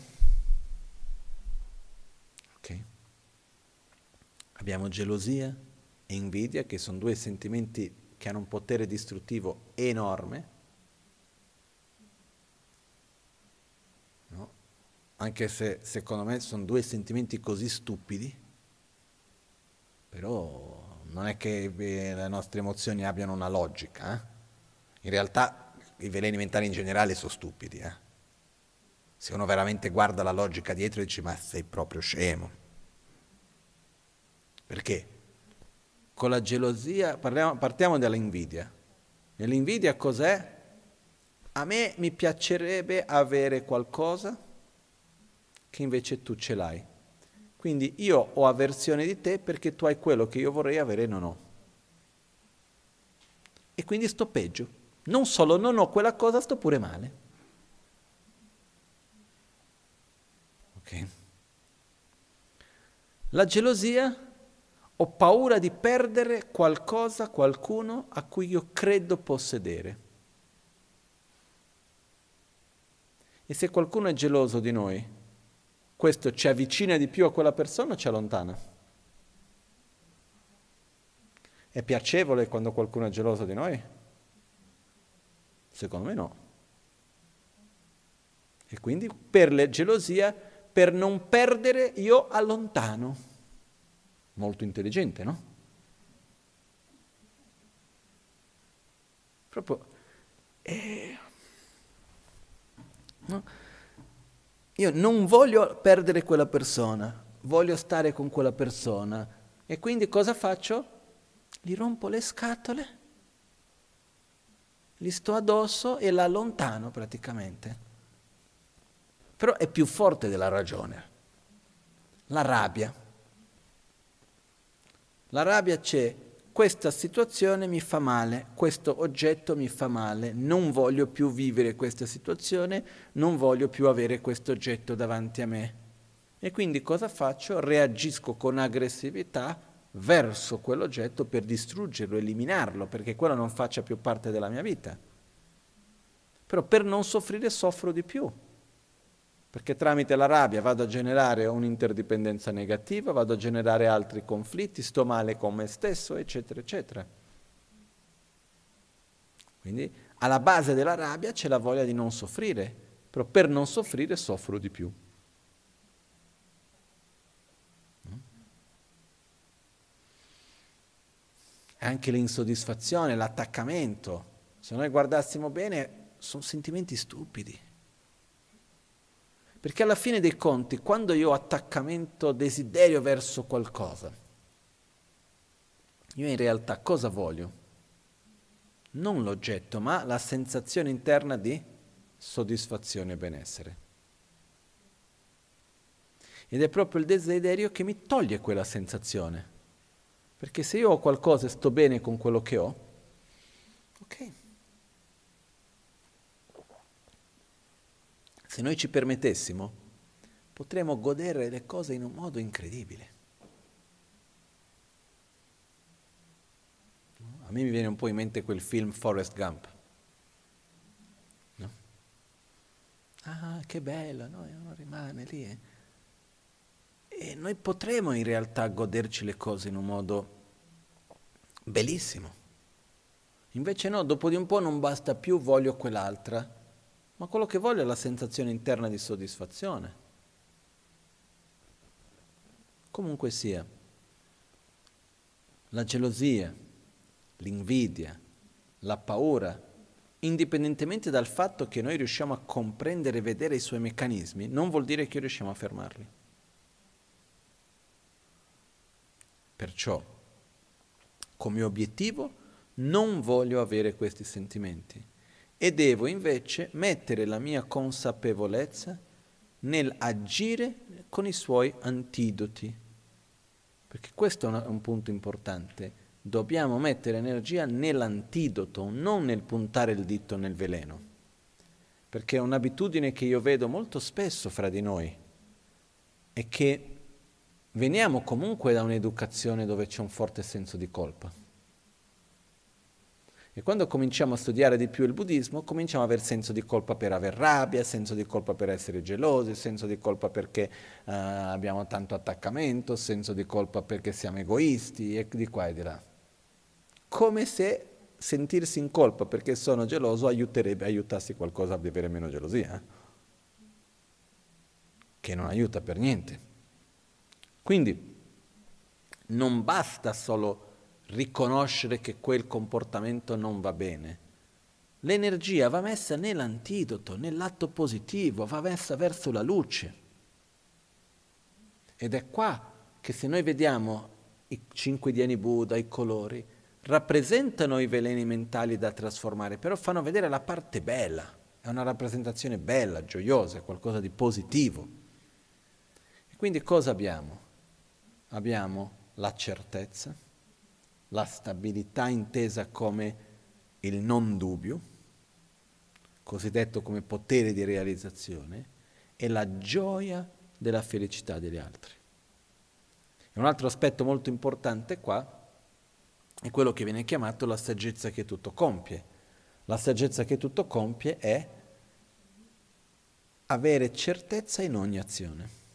Okay. Abbiamo gelosia e invidia, che sono due sentimenti che hanno un potere distruttivo enorme. No? Anche se secondo me sono due sentimenti così stupidi, però non è che le nostre emozioni abbiano una logica. Eh? In realtà i veleni mentali in generale sono stupidi. Eh? Se uno veramente guarda la logica dietro dice ma sei proprio scemo. Perché? con la gelosia, parliamo, partiamo dall'invidia. Nell'invidia cos'è? A me mi piacerebbe avere qualcosa che invece tu ce l'hai. Quindi io ho avversione di te perché tu hai quello che io vorrei avere e non ho. E quindi sto peggio. Non solo non ho quella cosa, sto pure male. Ok? La gelosia, ho paura di perdere qualcosa, qualcuno a cui io credo possedere. E se qualcuno è geloso di noi, questo ci avvicina di più a quella persona o ci allontana? È piacevole quando qualcuno è geloso di noi? Secondo me no. E quindi per la gelosia, per non perdere, io allontano. Molto intelligente, no? Proprio... Eh, no? Io non voglio perdere quella persona, voglio stare con quella persona. E quindi cosa faccio? Gli rompo le scatole, gli sto addosso e la allontano praticamente. Però è più forte della ragione. La rabbia. La rabbia c'è questa situazione mi fa male, questo oggetto mi fa male, non voglio più vivere questa situazione, non voglio più avere questo oggetto davanti a me. E quindi cosa faccio? Reagisco con aggressività verso quell'oggetto per distruggerlo, eliminarlo, perché quello non faccia più parte della mia vita. Però per non soffrire soffro di più perché tramite la rabbia vado a generare un'interdipendenza negativa, vado a generare altri conflitti, sto male con me stesso, eccetera, eccetera. Quindi alla base della rabbia c'è la voglia di non soffrire, però per non soffrire soffro di più. Anche l'insoddisfazione, l'attaccamento, se noi guardassimo bene, sono sentimenti stupidi. Perché alla fine dei conti, quando io ho attaccamento, desiderio verso qualcosa, io in realtà cosa voglio? Non l'oggetto, ma la sensazione interna di soddisfazione e benessere. Ed è proprio il desiderio che mi toglie quella sensazione. Perché se io ho qualcosa e sto bene con quello che ho, ok, Se noi ci permettessimo, potremmo godere le cose in un modo incredibile. A me mi viene un po' in mente quel film Forrest Gump. No? Ah, che bello, no? uno rimane lì. Eh? E noi potremo in realtà goderci le cose in un modo bellissimo. Invece no, dopo di un po' non basta più, voglio quell'altra ma quello che voglio è la sensazione interna di soddisfazione. Comunque sia, la gelosia, l'invidia, la paura, indipendentemente dal fatto che noi riusciamo a comprendere e vedere i suoi meccanismi, non vuol dire che riusciamo a fermarli. Perciò, come obiettivo, non voglio avere questi sentimenti e devo invece mettere la mia consapevolezza nell'agire con i suoi antidoti. Perché questo è un punto importante. Dobbiamo mettere energia nell'antidoto, non nel puntare il dito nel veleno. Perché è un'abitudine che io vedo molto spesso fra di noi. È che veniamo comunque da un'educazione dove c'è un forte senso di colpa. E quando cominciamo a studiare di più il buddismo, cominciamo ad avere senso di colpa per aver rabbia, senso di colpa per essere gelosi, senso di colpa perché uh, abbiamo tanto attaccamento, senso di colpa perché siamo egoisti e di qua e di là. Come se sentirsi in colpa perché sono geloso aiuterebbe, aiutassi qualcosa a vivere meno gelosia, eh? che non aiuta per niente. Quindi non basta solo riconoscere che quel comportamento non va bene. L'energia va messa nell'antidoto, nell'atto positivo, va messa verso la luce. Ed è qua che se noi vediamo i cinque dieni Buddha, i colori, rappresentano i veleni mentali da trasformare, però fanno vedere la parte bella, è una rappresentazione bella, gioiosa, qualcosa di positivo. E quindi cosa abbiamo? Abbiamo la certezza, la stabilità intesa come il non dubbio, cosiddetto come potere di realizzazione, e la gioia della felicità degli altri. E un altro aspetto molto importante qua è quello che viene chiamato la saggezza che tutto compie. La saggezza che tutto compie è avere certezza in ogni azione.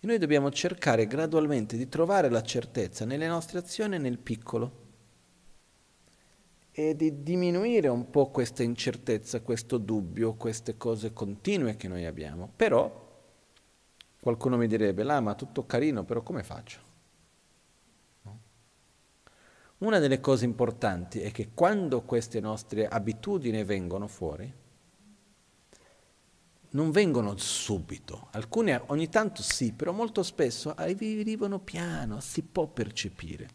E noi dobbiamo cercare gradualmente di trovare la certezza nelle nostre azioni nel piccolo e di diminuire un po' questa incertezza, questo dubbio, queste cose continue che noi abbiamo. Però qualcuno mi direbbe, là, ma tutto carino, però come faccio? Una delle cose importanti è che quando queste nostre abitudini vengono fuori, non vengono subito, alcune ogni tanto sì, però molto spesso arrivano piano, si può percepire.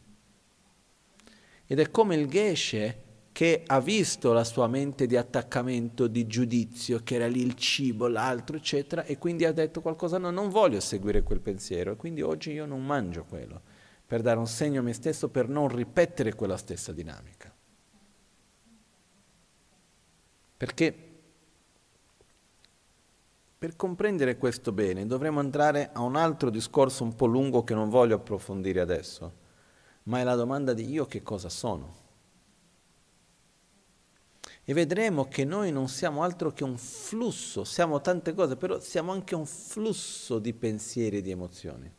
Ed è come il Geshe che ha visto la sua mente di attaccamento, di giudizio, che era lì il cibo, l'altro, eccetera, e quindi ha detto qualcosa, no, non voglio seguire quel pensiero, e quindi oggi io non mangio quello, per dare un segno a me stesso, per non ripetere quella stessa dinamica. Perché per comprendere questo bene dovremo andare a un altro discorso un po' lungo che non voglio approfondire adesso, ma è la domanda di io che cosa sono e vedremo che noi non siamo altro che un flusso, siamo tante cose, però siamo anche un flusso di pensieri e di emozioni.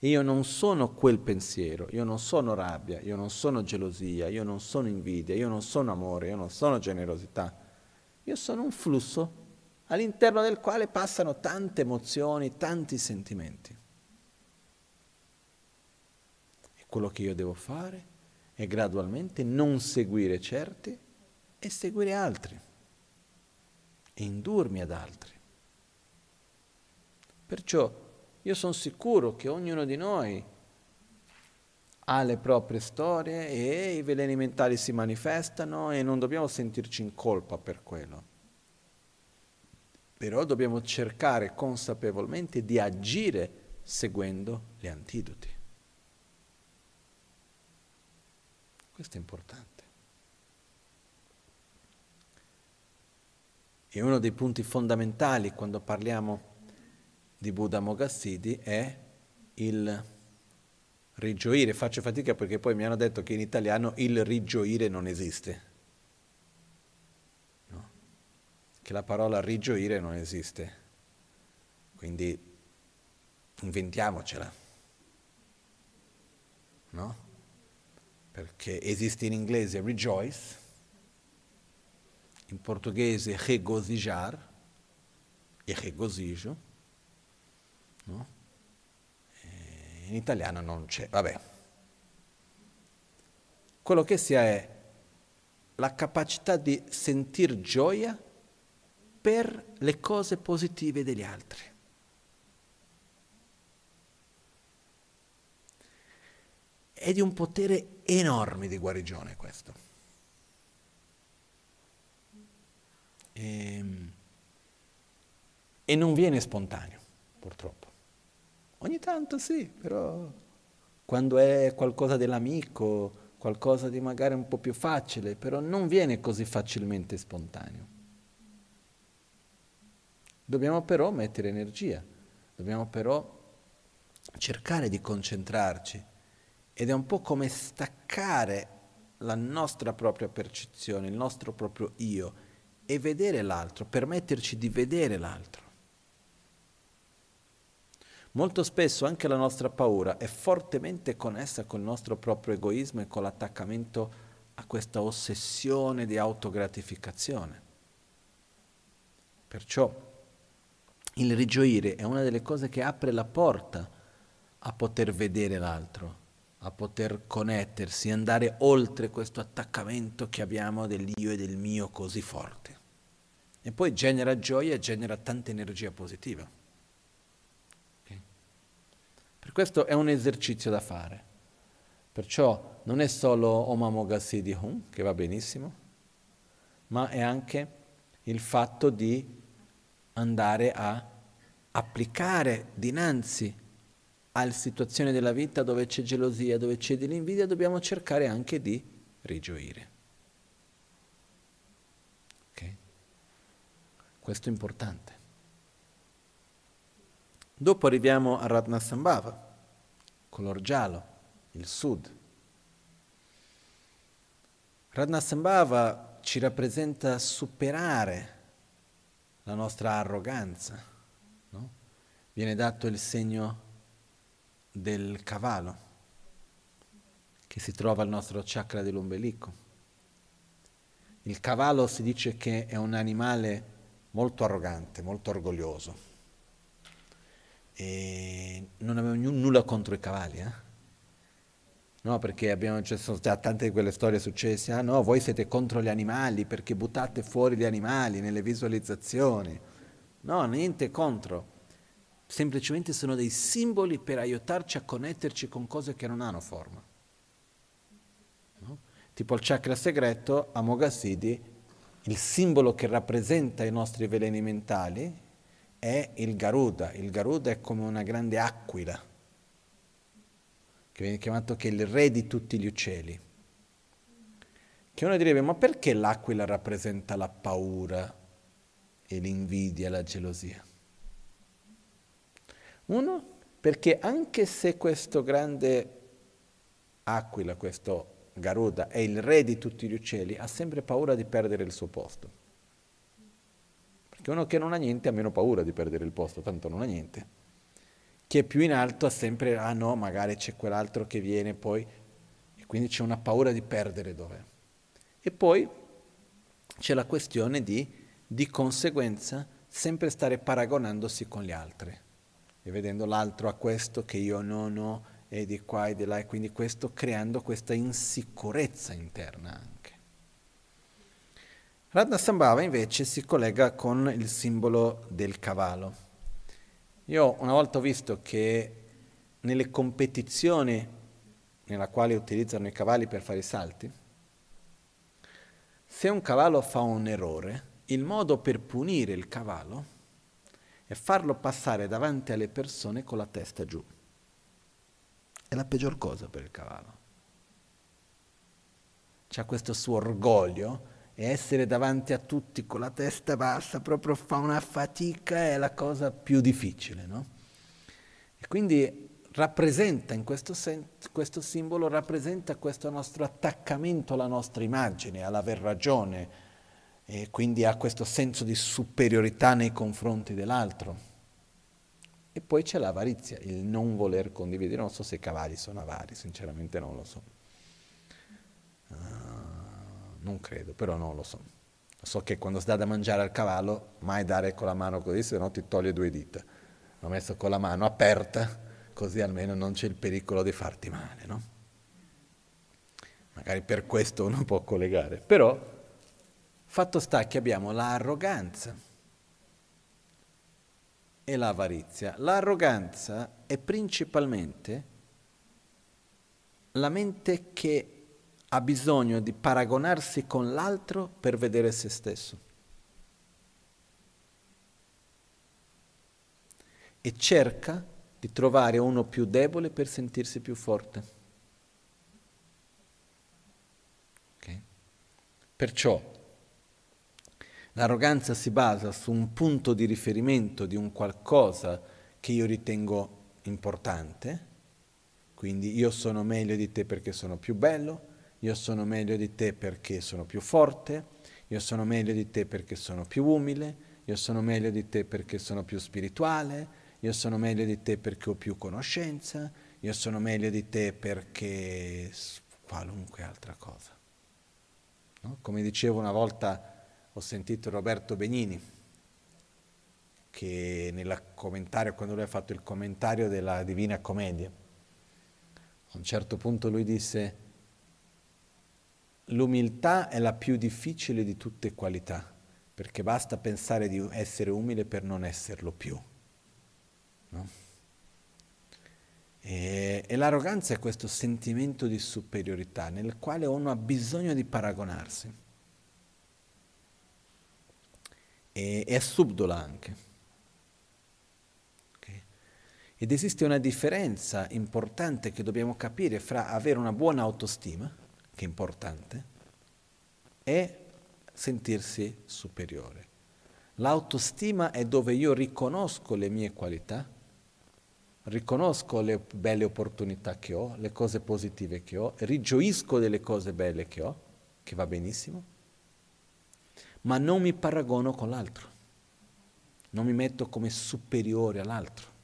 io non sono quel pensiero, io non sono rabbia, io non sono gelosia, io non sono invidia, io non sono amore, io non sono generosità. Io sono un flusso all'interno del quale passano tante emozioni, tanti sentimenti. E quello che io devo fare è gradualmente non seguire certi e seguire altri e indurmi ad altri. Perciò io sono sicuro che ognuno di noi ha le proprie storie e i veleni mentali si manifestano e non dobbiamo sentirci in colpa per quello. Però dobbiamo cercare consapevolmente di agire seguendo gli antidoti. Questo è importante. E uno dei punti fondamentali quando parliamo di Buddha Mogassidi è il rigioire. Faccio fatica perché poi mi hanno detto che in italiano il rigioire non esiste. No? Che la parola rigioire non esiste. Quindi inventiamocela. No? Perché esiste in inglese rejoice in portoghese regozijar e regozijo, no? in italiano non c'è, vabbè. Quello che sia è la capacità di sentir gioia per le cose positive degli altri. È di un potere enorme di guarigione questo. E, ehm, e non viene spontaneo, purtroppo. Ogni tanto sì, però quando è qualcosa dell'amico, qualcosa di magari un po' più facile, però non viene così facilmente spontaneo. Dobbiamo però mettere energia, dobbiamo però cercare di concentrarci ed è un po' come staccare la nostra propria percezione, il nostro proprio io e vedere l'altro, permetterci di vedere l'altro. Molto spesso anche la nostra paura è fortemente connessa col nostro proprio egoismo e con l'attaccamento a questa ossessione di autogratificazione. Perciò il rigioire è una delle cose che apre la porta a poter vedere l'altro, a poter connettersi, andare oltre questo attaccamento che abbiamo dell'io e del mio così forte. E poi genera gioia e genera tanta energia positiva. Okay? Per questo è un esercizio da fare. Perciò non è solo Omamogasi di Hum, che va benissimo, ma è anche il fatto di andare a applicare dinanzi alle situazioni della vita dove c'è gelosia, dove c'è dell'invidia, dobbiamo cercare anche di rigioire. Okay? Questo è importante. Dopo arriviamo a Ratnasambhava, color giallo, il sud. Ratnasambhava ci rappresenta superare la nostra arroganza. No? Viene dato il segno del cavallo che si trova al nostro chakra dell'ombelico. Il cavallo si dice che è un animale molto arrogante, molto orgoglioso. E non avevo nulla contro i cavalli, eh? No, perché abbiamo, ci sono state tante di quelle storie successe. Ah no, voi siete contro gli animali perché buttate fuori gli animali nelle visualizzazioni. No, niente contro semplicemente sono dei simboli per aiutarci a connetterci con cose che non hanno forma. No? Tipo il chakra segreto, a Mogassidi, il simbolo che rappresenta i nostri veleni mentali è il Garuda. Il Garuda è come una grande aquila, che viene chiamato che il re di tutti gli uccelli. Che uno direbbe, ma perché l'aquila rappresenta la paura e l'invidia, la gelosia? Uno, perché anche se questo grande aquila, questo Garuda, è il re di tutti gli uccelli, ha sempre paura di perdere il suo posto. Perché uno che non ha niente ha meno paura di perdere il posto, tanto non ha niente. Chi è più in alto ha sempre, ah no, magari c'è quell'altro che viene poi, e quindi c'è una paura di perdere dov'è. E poi c'è la questione di, di conseguenza, sempre stare paragonandosi con gli altri e vedendo l'altro a questo che io non ho e di qua e di là e quindi questo creando questa insicurezza interna anche. Radha Sambhava invece si collega con il simbolo del cavallo. Io una volta ho visto che nelle competizioni nella quale utilizzano i cavalli per fare i salti, se un cavallo fa un errore, il modo per punire il cavallo e farlo passare davanti alle persone con la testa giù. È la peggior cosa per il cavallo. C'ha questo suo orgoglio e essere davanti a tutti con la testa bassa proprio fa una fatica, è la cosa più difficile, no? E quindi rappresenta in questo, sen- questo simbolo, rappresenta questo nostro attaccamento alla nostra immagine, all'aver ragione, e quindi ha questo senso di superiorità nei confronti dell'altro. E poi c'è l'avarizia, il non voler condividere. Non so se i cavalli sono avari, sinceramente non lo so. Uh, non credo, però non lo so. So che quando si dà da mangiare al cavallo, mai dare con la mano così, se no ti toglie due dita. L'ho messo con la mano aperta, così almeno non c'è il pericolo di farti male, no? Magari per questo uno può collegare, però Fatto sta che abbiamo l'arroganza e l'avarizia. L'arroganza è principalmente la mente che ha bisogno di paragonarsi con l'altro per vedere se stesso. E cerca di trovare uno più debole per sentirsi più forte. Okay? Perciò L'arroganza si basa su un punto di riferimento di un qualcosa che io ritengo importante, quindi io sono meglio di te perché sono più bello, io sono meglio di te perché sono più forte, io sono meglio di te perché sono più umile, io sono meglio di te perché sono più spirituale, io sono meglio di te perché ho più conoscenza, io sono meglio di te perché qualunque altra cosa. No? Come dicevo una volta ho sentito Roberto Benini che nel commentario, quando lui ha fatto il commentario della Divina Commedia, a un certo punto lui disse, l'umiltà è la più difficile di tutte qualità, perché basta pensare di essere umile per non esserlo più. No? E, e l'arroganza è questo sentimento di superiorità nel quale uno ha bisogno di paragonarsi. E, è subdola anche. Ed esiste una differenza importante che dobbiamo capire fra avere una buona autostima, che è importante, e sentirsi superiore. L'autostima è dove io riconosco le mie qualità, riconosco le belle opportunità che ho, le cose positive che ho, rigioisco delle cose belle che ho, che va benissimo, ma non mi paragono con l'altro, non mi metto come superiore all'altro.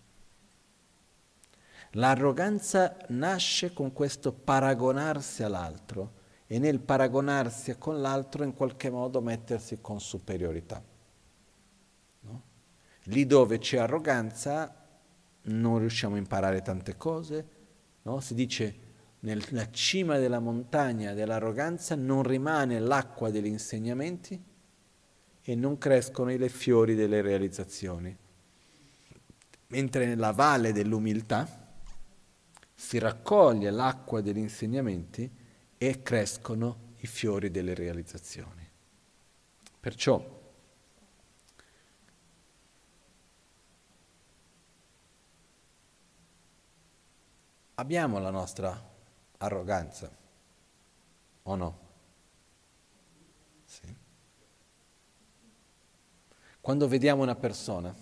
L'arroganza nasce con questo paragonarsi all'altro e nel paragonarsi con l'altro in qualche modo mettersi con superiorità. No? Lì dove c'è arroganza non riusciamo a imparare tante cose, no? si dice nella cima della montagna dell'arroganza non rimane l'acqua degli insegnamenti e non crescono i fiori delle realizzazioni, mentre nella valle dell'umiltà si raccoglie l'acqua degli insegnamenti e crescono i fiori delle realizzazioni. Perciò abbiamo la nostra arroganza, o no? Sì. Quando vediamo una persona,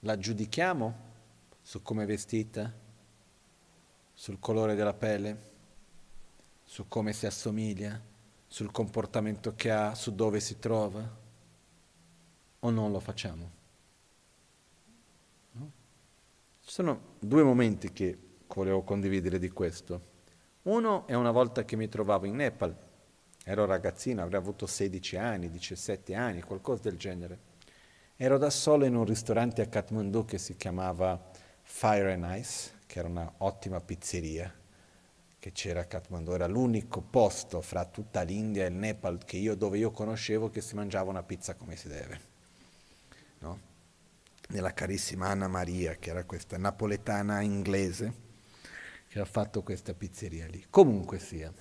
la giudichiamo su come è vestita, sul colore della pelle, su come si assomiglia, sul comportamento che ha, su dove si trova, o non lo facciamo? No? Ci sono due momenti che volevo condividere di questo. Uno è una volta che mi trovavo in Nepal, ero ragazzino, avrei avuto 16 anni, 17 anni, qualcosa del genere. Ero da solo in un ristorante a Kathmandu che si chiamava Fire and Ice, che era un'ottima pizzeria che c'era a Kathmandu, era l'unico posto fra tutta l'India e il Nepal io, dove io conoscevo che si mangiava una pizza come si deve. No? Nella carissima Anna Maria, che era questa napoletana inglese, che ha fatto questa pizzeria lì. Comunque sia.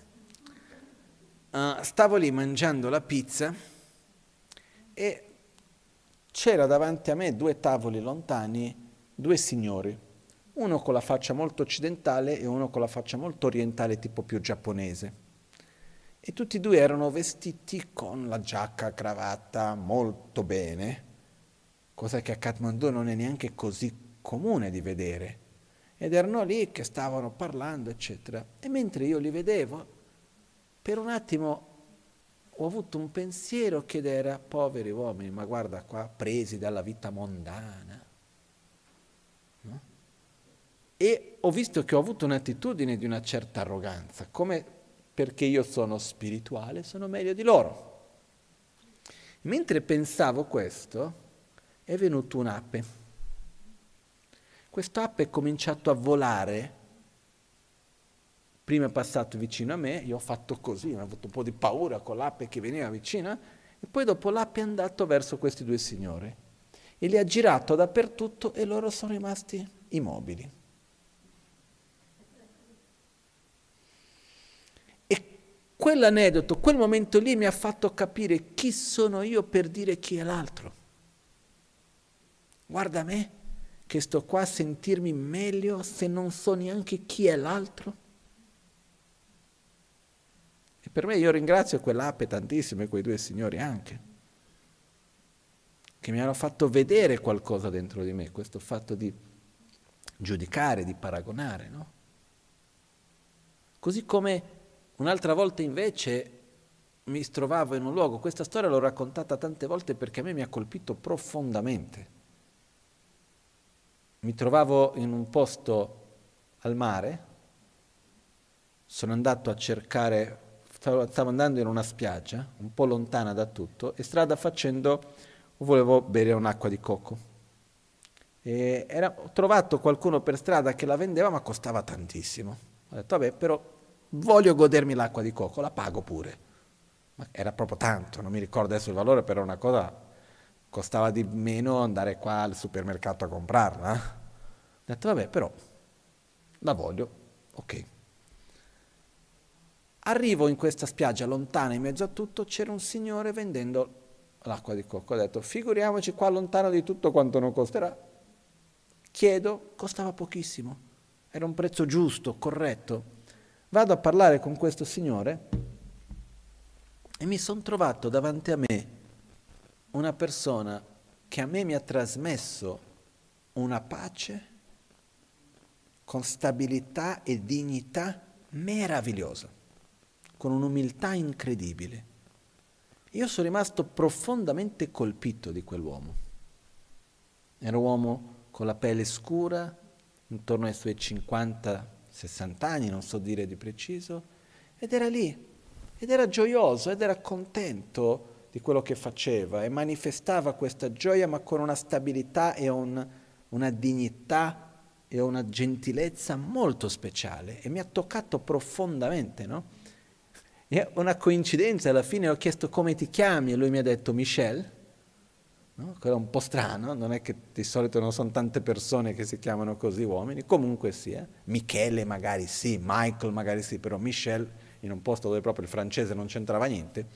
Uh, stavo lì mangiando la pizza e c'era davanti a me due tavoli lontani due signori, uno con la faccia molto occidentale e uno con la faccia molto orientale, tipo più giapponese. E tutti e due erano vestiti con la giacca, cravatta, molto bene, cosa che a Kathmandu non è neanche così comune di vedere ed erano lì che stavano parlando, eccetera. E mentre io li vedevo, per un attimo ho avuto un pensiero che era, poveri uomini, ma guarda qua, presi dalla vita mondana. E ho visto che ho avuto un'attitudine di una certa arroganza, come perché io sono spirituale, sono meglio di loro. Mentre pensavo questo, è venuto un'ape quest'ape è cominciato a volare. Prima è passato vicino a me, io ho fatto così, ho avuto un po' di paura con l'ape che veniva vicina, e poi dopo l'ape è andato verso questi due signori e li ha girato dappertutto e loro sono rimasti immobili. E quell'aneddoto, quel momento lì mi ha fatto capire chi sono io per dire chi è l'altro. Guarda me, che sto qua a sentirmi meglio se non so neanche chi è l'altro? E per me io ringrazio quell'ape tantissimo e quei due signori anche, che mi hanno fatto vedere qualcosa dentro di me, questo fatto di giudicare, di paragonare, no? Così come un'altra volta invece mi trovavo in un luogo, questa storia l'ho raccontata tante volte perché a me mi ha colpito profondamente mi trovavo in un posto al mare, sono andato a cercare, stavo, andando in una spiaggia, un po' lontana da tutto, e strada facendo volevo bere un'acqua di cocco. E era, ho trovato qualcuno per strada che la vendeva, ma costava tantissimo. Ho detto, vabbè, però voglio godermi l'acqua di cocco, la pago pure. Ma era proprio tanto, non mi ricordo adesso il valore, però una cosa costava di meno andare qua al supermercato a comprarla. Ho detto, vabbè, però la voglio, ok. Arrivo in questa spiaggia lontana in mezzo a tutto, c'era un signore vendendo l'acqua di cocco. Ho detto, figuriamoci qua lontano di tutto quanto non costerà. Chiedo, costava pochissimo, era un prezzo giusto, corretto. Vado a parlare con questo signore e mi sono trovato davanti a me una persona che a me mi ha trasmesso una pace con stabilità e dignità meravigliosa, con un'umiltà incredibile. Io sono rimasto profondamente colpito di quell'uomo. Era un uomo con la pelle scura, intorno ai suoi 50-60 anni, non so dire di preciso, ed era lì, ed era gioioso, ed era contento di quello che faceva e manifestava questa gioia ma con una stabilità e un, una dignità e una gentilezza molto speciale e mi ha toccato profondamente, no? E una coincidenza, alla fine ho chiesto come ti chiami e lui mi ha detto Michel, no? quello è un po' strano, non è che di solito non sono tante persone che si chiamano così uomini, comunque sia, eh? Michele magari sì, Michael magari sì, però Michel in un posto dove proprio il francese non c'entrava niente.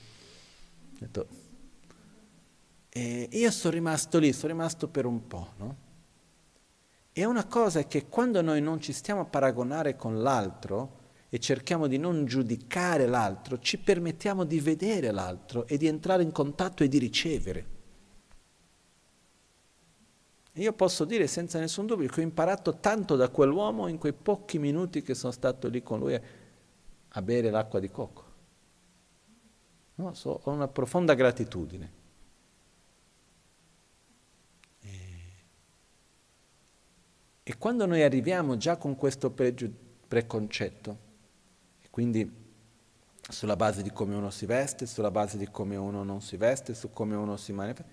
Detto, e io sono rimasto lì, sono rimasto per un po', no? E una cosa è che quando noi non ci stiamo a paragonare con l'altro, e cerchiamo di non giudicare l'altro, ci permettiamo di vedere l'altro e di entrare in contatto e di ricevere. Io posso dire senza nessun dubbio che ho imparato tanto da quell'uomo in quei pochi minuti che sono stato lì con lui a bere l'acqua di cocco. No, so, ho una profonda gratitudine. E, e quando noi arriviamo già con questo preconcetto, quindi sulla base di come uno si veste, sulla base di come uno non si veste, su come uno si manifesta,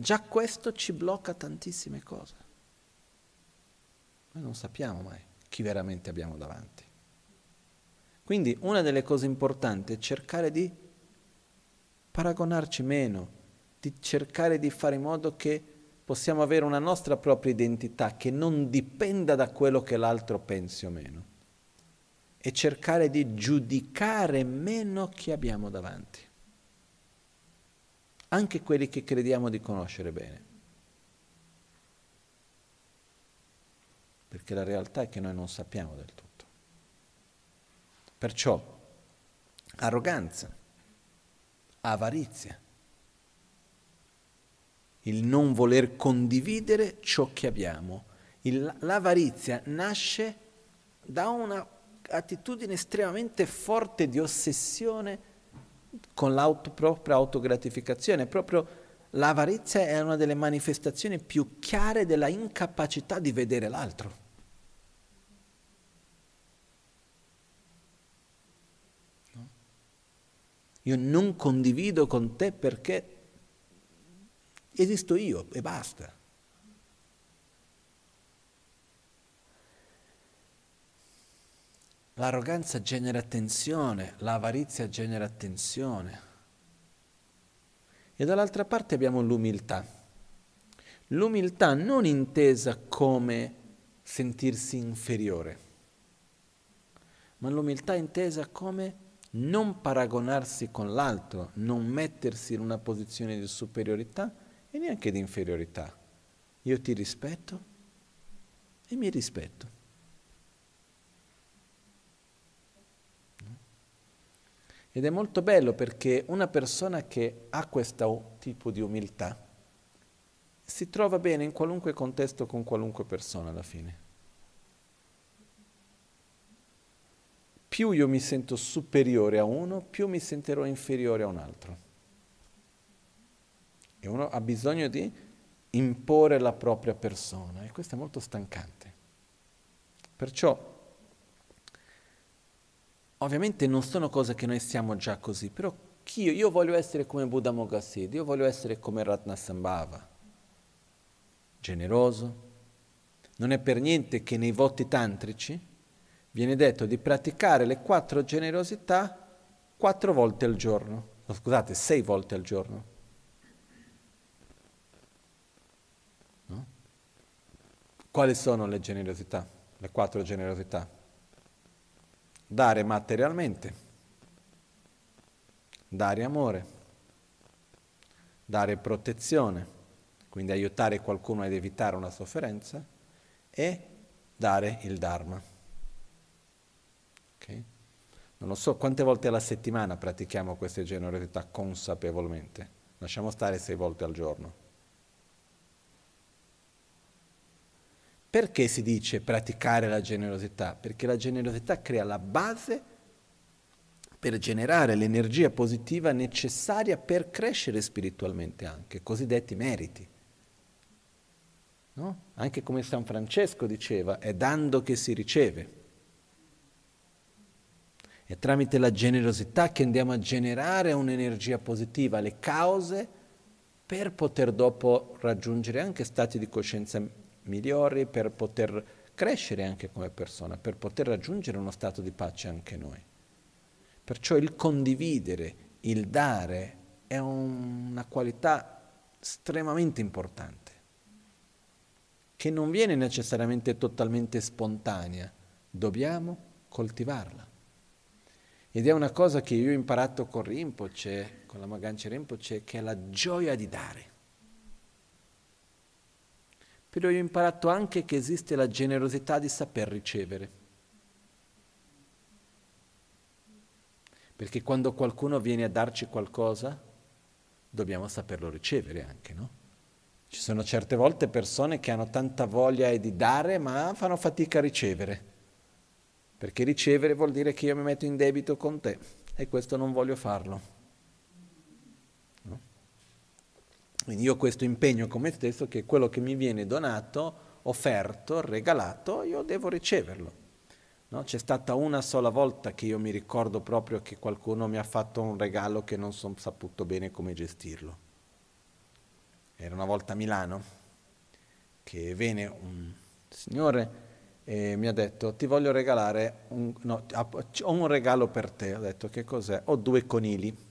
già questo ci blocca tantissime cose. Noi non sappiamo mai chi veramente abbiamo davanti. Quindi una delle cose importanti è cercare di paragonarci meno, di cercare di fare in modo che possiamo avere una nostra propria identità che non dipenda da quello che l'altro pensi o meno e cercare di giudicare meno chi abbiamo davanti, anche quelli che crediamo di conoscere bene. Perché la realtà è che noi non sappiamo del tutto. Perciò arroganza, avarizia, il non voler condividere ciò che abbiamo. Il, l'avarizia nasce da una attitudine estremamente forte di ossessione con la propria autogratificazione. Proprio l'avarizia è una delle manifestazioni più chiare della incapacità di vedere l'altro. No? Io non condivido con te perché esisto io e basta. L'arroganza genera tensione, l'avarizia genera tensione. E dall'altra parte abbiamo l'umiltà. L'umiltà non intesa come sentirsi inferiore, ma l'umiltà intesa come non paragonarsi con l'altro, non mettersi in una posizione di superiorità e neanche di inferiorità. Io ti rispetto e mi rispetto. Ed è molto bello perché una persona che ha questo tipo di umiltà si trova bene in qualunque contesto con qualunque persona alla fine. Più io mi sento superiore a uno, più mi sentirò inferiore a un altro. E uno ha bisogno di imporre la propria persona e questo è molto stancante. Perciò Ovviamente non sono cose che noi siamo già così, però io, io voglio essere come Buddha Mogasid, io voglio essere come Ratnasambhava, generoso. Non è per niente che nei voti tantrici viene detto di praticare le quattro generosità quattro volte al giorno, no, scusate, sei volte al giorno. No? Quali sono le generosità? le quattro generosità. Dare materialmente, dare amore, dare protezione, quindi aiutare qualcuno ad evitare una sofferenza e dare il Dharma. Okay? Non lo so quante volte alla settimana pratichiamo queste generosità consapevolmente. Lasciamo stare sei volte al giorno. Perché si dice praticare la generosità? Perché la generosità crea la base per generare l'energia positiva necessaria per crescere spiritualmente anche, cosiddetti meriti. No? Anche come San Francesco diceva, è dando che si riceve. È tramite la generosità che andiamo a generare un'energia positiva, le cause per poter dopo raggiungere anche stati di coscienza migliori, per poter crescere anche come persona, per poter raggiungere uno stato di pace anche noi. Perciò il condividere, il dare è una qualità estremamente importante, che non viene necessariamente totalmente spontanea, dobbiamo coltivarla. Ed è una cosa che io ho imparato con Rinpoche, con la Magancia Rinpoche, che è la gioia di dare. Però io ho imparato anche che esiste la generosità di saper ricevere. Perché quando qualcuno viene a darci qualcosa, dobbiamo saperlo ricevere anche, no? Ci sono certe volte persone che hanno tanta voglia di dare, ma fanno fatica a ricevere perché ricevere vuol dire che io mi metto in debito con te e questo non voglio farlo. No? Quindi io ho questo impegno con me stesso che quello che mi viene donato, offerto, regalato, io devo riceverlo. No? C'è stata una sola volta che io mi ricordo proprio che qualcuno mi ha fatto un regalo che non sono saputo bene come gestirlo. Era una volta a Milano che venne un signore e mi ha detto ti voglio regalare, un, no, ho un regalo per te, ho detto che cos'è? Ho due conigli.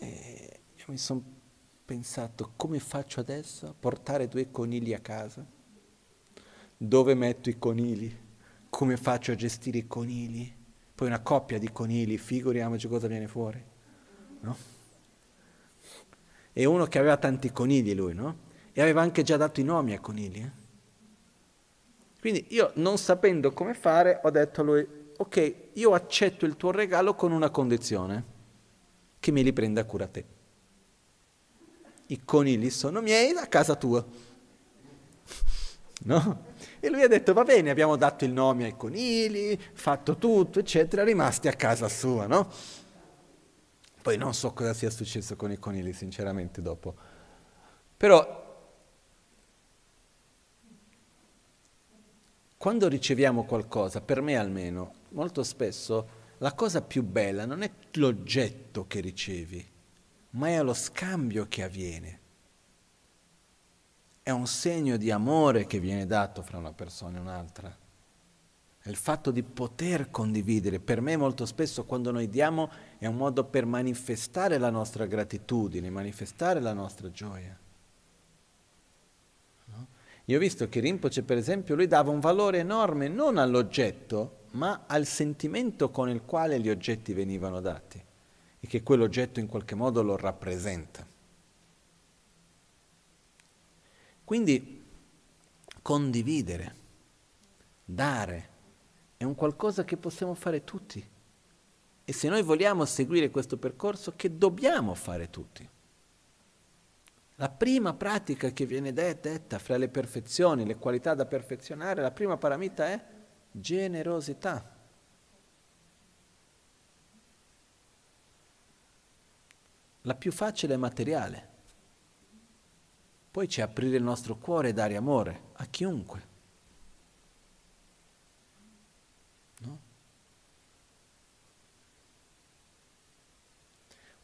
E io mi sono pensato come faccio adesso a portare due conigli a casa? Dove metto i conigli? Come faccio a gestire i conigli? Poi una coppia di conigli, figuriamoci cosa viene fuori. No? E uno che aveva tanti conigli lui, no? E aveva anche già dato i nomi ai conigli. Eh? Quindi io, non sapendo come fare, ho detto a lui, ok, io accetto il tuo regalo con una condizione, che me li prenda a cura te. I conigli sono miei a casa tua. No? E lui ha detto, va bene, abbiamo dato il nome ai conigli, fatto tutto, eccetera, rimasti a casa sua, no? Poi non so cosa sia successo con i conigli, sinceramente, dopo. Però Quando riceviamo qualcosa, per me almeno, molto spesso la cosa più bella non è l'oggetto che ricevi, ma è lo scambio che avviene. È un segno di amore che viene dato fra una persona e un'altra. È il fatto di poter condividere. Per me molto spesso quando noi diamo è un modo per manifestare la nostra gratitudine, manifestare la nostra gioia. Io ho visto che Rinpoche, per esempio, lui dava un valore enorme non all'oggetto, ma al sentimento con il quale gli oggetti venivano dati e che quell'oggetto in qualche modo lo rappresenta. Quindi condividere, dare, è un qualcosa che possiamo fare tutti. E se noi vogliamo seguire questo percorso, che dobbiamo fare tutti. La prima pratica che viene detta fra le perfezioni, le qualità da perfezionare, la prima paramita è generosità. La più facile è materiale. Poi c'è aprire il nostro cuore e dare amore a chiunque.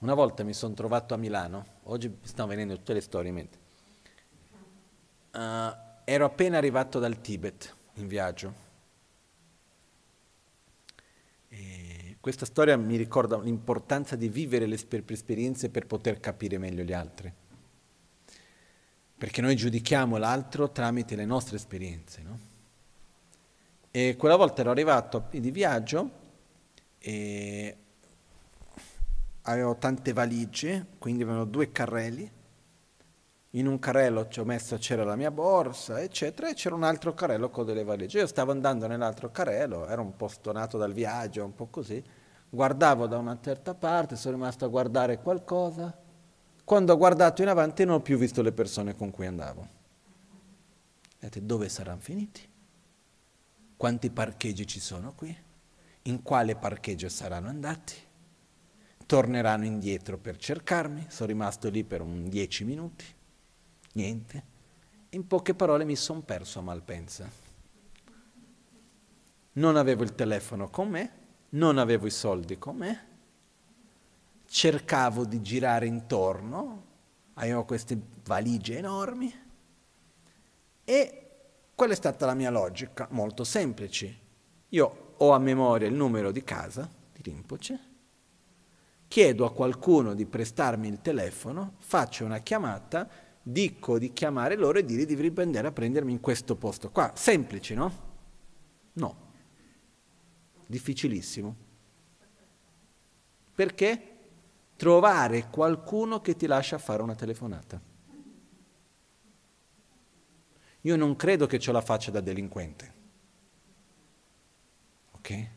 Una volta mi sono trovato a Milano, oggi mi stanno venendo tutte le storie in mente. Uh, ero appena arrivato dal Tibet in viaggio. Questa storia mi ricorda l'importanza di vivere le esperienze per poter capire meglio gli altri. perché noi giudichiamo l'altro tramite le nostre esperienze. No? E quella volta ero arrivato di viaggio e avevo tante valigie, quindi avevano due carrelli. In un carrello ci ho messo, c'era la mia borsa, eccetera, e c'era un altro carrello con delle valigie. Io stavo andando nell'altro carrello, ero un po' stonato dal viaggio, un po' così, guardavo da una certa parte, sono rimasto a guardare qualcosa. Quando ho guardato in avanti non ho più visto le persone con cui andavo. Vedete, dove saranno finiti? Quanti parcheggi ci sono qui? In quale parcheggio saranno andati? torneranno indietro per cercarmi, sono rimasto lì per un dieci minuti, niente. In poche parole mi sono perso a Malpensa. Non avevo il telefono con me, non avevo i soldi con me, cercavo di girare intorno, avevo queste valigie enormi e qual è stata la mia logica? Molto semplice. Io ho a memoria il numero di casa di Rinpoche, chiedo a qualcuno di prestarmi il telefono, faccio una chiamata, dico di chiamare loro e dire di andare a prendermi in questo posto qua. Semplice, no? No. Difficilissimo. Perché? Trovare qualcuno che ti lascia fare una telefonata. Io non credo che ce la faccia da delinquente. Ok?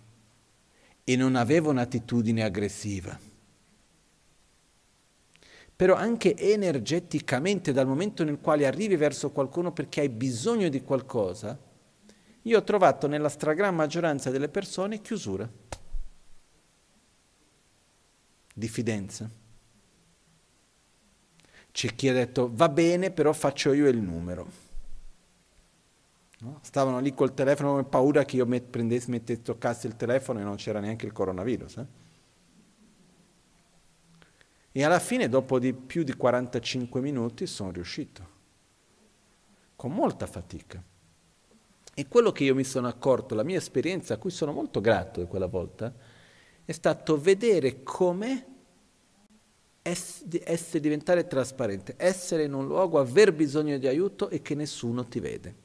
E non avevo un'attitudine aggressiva però anche energeticamente dal momento nel quale arrivi verso qualcuno perché hai bisogno di qualcosa, io ho trovato nella stragrande maggioranza delle persone chiusura, diffidenza. C'è chi ha detto va bene, però faccio io il numero. No? Stavano lì col telefono con paura che io prendessi, mettessi, toccassi il telefono e non c'era neanche il coronavirus. Eh? E alla fine, dopo di più di 45 minuti, sono riuscito, con molta fatica. E quello che io mi sono accorto, la mia esperienza, a cui sono molto grato di quella volta, è stato vedere come essere, diventare trasparente, essere in un luogo, aver bisogno di aiuto e che nessuno ti vede.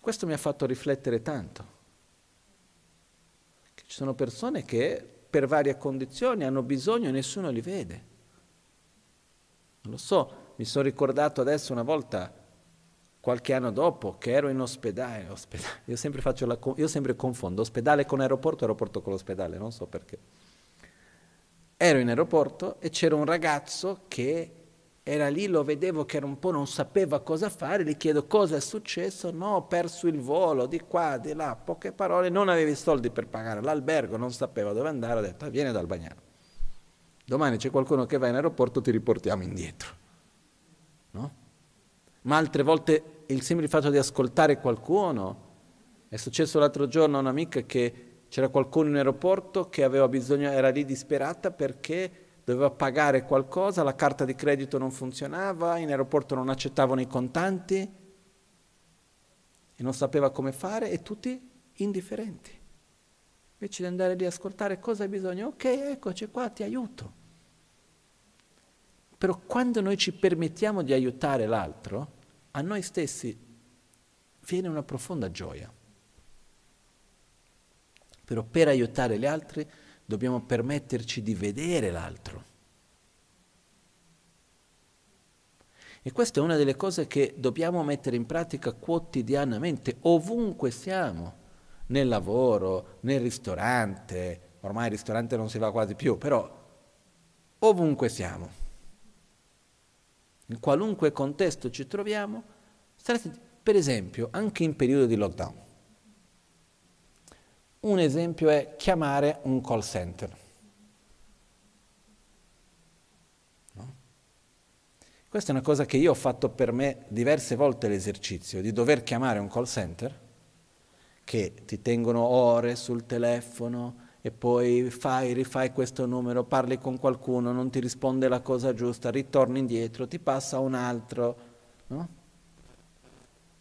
Questo mi ha fatto riflettere tanto. Ci sono persone che per varie condizioni hanno bisogno e nessuno li vede. Non lo so, mi sono ricordato adesso una volta, qualche anno dopo, che ero in ospedale. ospedale. Io, sempre la, io sempre confondo ospedale con aeroporto, aeroporto con l'ospedale, non so perché. Ero in aeroporto e c'era un ragazzo che era lì, lo vedevo che era un po' non sapeva cosa fare, gli chiedo cosa è successo, no, ho perso il volo, di qua, di là, poche parole, non avevi soldi per pagare l'albergo, non sapeva dove andare, ho detto ah, vieni dal bagnano. Domani c'è qualcuno che va in aeroporto, ti riportiamo indietro. No? Ma altre volte il semplice fatto di ascoltare qualcuno, è successo l'altro giorno a un'amica che c'era qualcuno in aeroporto che aveva bisogno, era lì disperata perché doveva pagare qualcosa, la carta di credito non funzionava, in aeroporto non accettavano i contanti e non sapeva come fare e tutti indifferenti. Invece di andare lì a ascoltare cosa hai bisogno, ok, eccoci qua, ti aiuto. Però quando noi ci permettiamo di aiutare l'altro, a noi stessi viene una profonda gioia. Però per aiutare gli altri dobbiamo permetterci di vedere l'altro. E questa è una delle cose che dobbiamo mettere in pratica quotidianamente, ovunque siamo, nel lavoro, nel ristorante, ormai il ristorante non si va quasi più, però ovunque siamo, in qualunque contesto ci troviamo, per esempio anche in periodo di lockdown. Un esempio è chiamare un call center. No? Questa è una cosa che io ho fatto per me diverse volte l'esercizio di dover chiamare un call center che ti tengono ore sul telefono e poi fai, rifai questo numero, parli con qualcuno, non ti risponde la cosa giusta, ritorni indietro, ti passa un altro, no?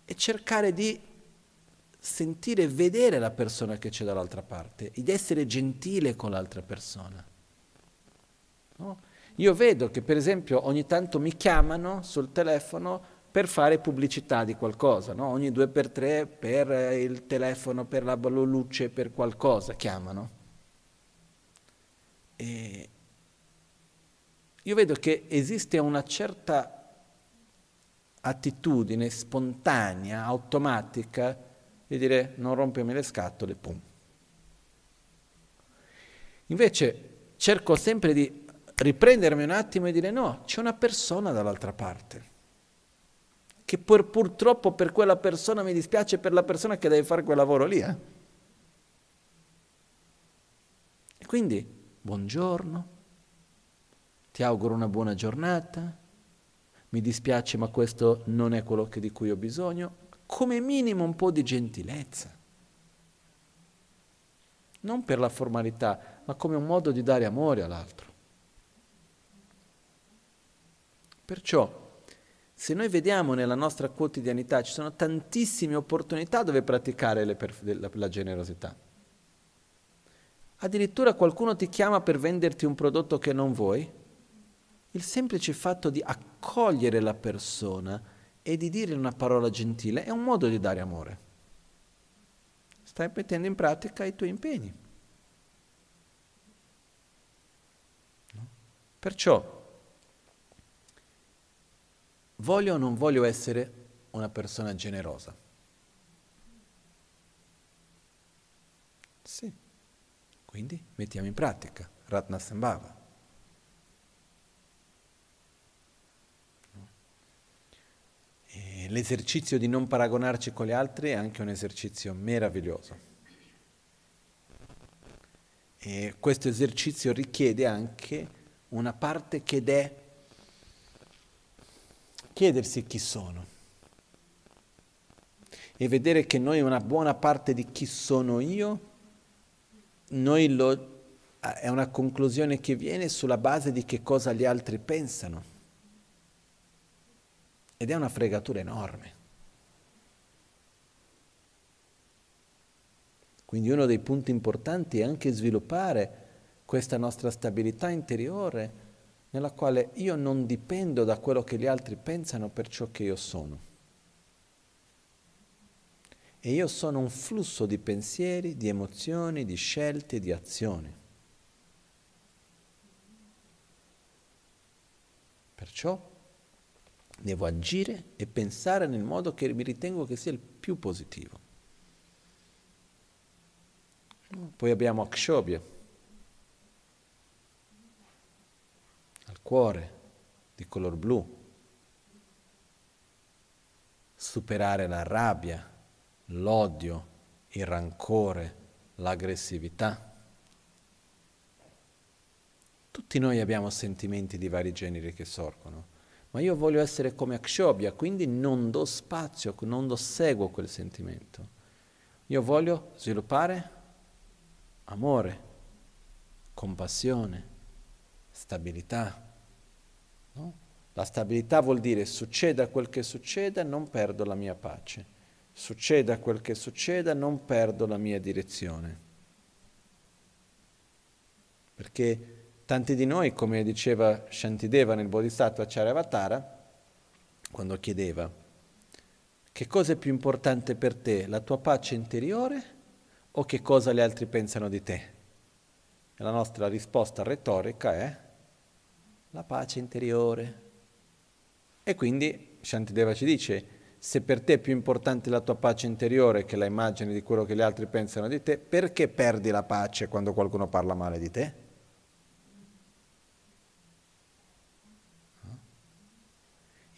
E cercare di sentire e vedere la persona che c'è dall'altra parte ed essere gentile con l'altra persona. No? Io vedo che per esempio ogni tanto mi chiamano sul telefono per fare pubblicità di qualcosa, no? ogni due per tre per il telefono, per la luce, per qualcosa chiamano. E io vedo che esiste una certa attitudine spontanea, automatica, di dire non rompermi le scatole, pum. Invece cerco sempre di riprendermi un attimo e dire no, c'è una persona dall'altra parte, che pur, purtroppo per quella persona mi dispiace per la persona che deve fare quel lavoro lì. Eh? E quindi, buongiorno, ti auguro una buona giornata, mi dispiace ma questo non è quello di cui ho bisogno, come minimo un po' di gentilezza. Non per la formalità, ma come un modo di dare amore all'altro. Perciò, se noi vediamo nella nostra quotidianità, ci sono tantissime opportunità dove praticare perf- la, la generosità. Addirittura qualcuno ti chiama per venderti un prodotto che non vuoi, il semplice fatto di accogliere la persona e di dire una parola gentile è un modo di dare amore. Stai mettendo in pratica i tuoi impegni. No? Perciò, voglio o non voglio essere una persona generosa? Sì. Quindi mettiamo in pratica Ratna l'esercizio di non paragonarci con gli altri è anche un esercizio meraviglioso. E questo esercizio richiede anche una parte che è chiedersi chi sono e vedere che noi una buona parte di chi sono io, lo, è una conclusione che viene sulla base di che cosa gli altri pensano. Ed è una fregatura enorme. Quindi uno dei punti importanti è anche sviluppare questa nostra stabilità interiore nella quale io non dipendo da quello che gli altri pensano per ciò che io sono. E io sono un flusso di pensieri, di emozioni, di scelte, di azioni. Perciò Devo agire e pensare nel modo che mi ritengo che sia il più positivo. Poi abbiamo Akshobhya, al cuore di color blu, superare la rabbia, l'odio, il rancore, l'aggressività. Tutti noi abbiamo sentimenti di vari generi che sorgono ma io voglio essere come Akshobhya, quindi non do spazio, non do seguo quel sentimento. Io voglio sviluppare amore, compassione, stabilità. No? La stabilità vuol dire succeda quel che succeda, non perdo la mia pace. Succeda quel che succeda, non perdo la mia direzione. Perché Tanti di noi, come diceva Shantideva nel Bodhisattva Charyavatara, quando chiedeva che cosa è più importante per te, la tua pace interiore o che cosa gli altri pensano di te? E la nostra risposta retorica è la pace interiore. E quindi Shantideva ci dice, se per te è più importante la tua pace interiore che la immagine di quello che gli altri pensano di te, perché perdi la pace quando qualcuno parla male di te?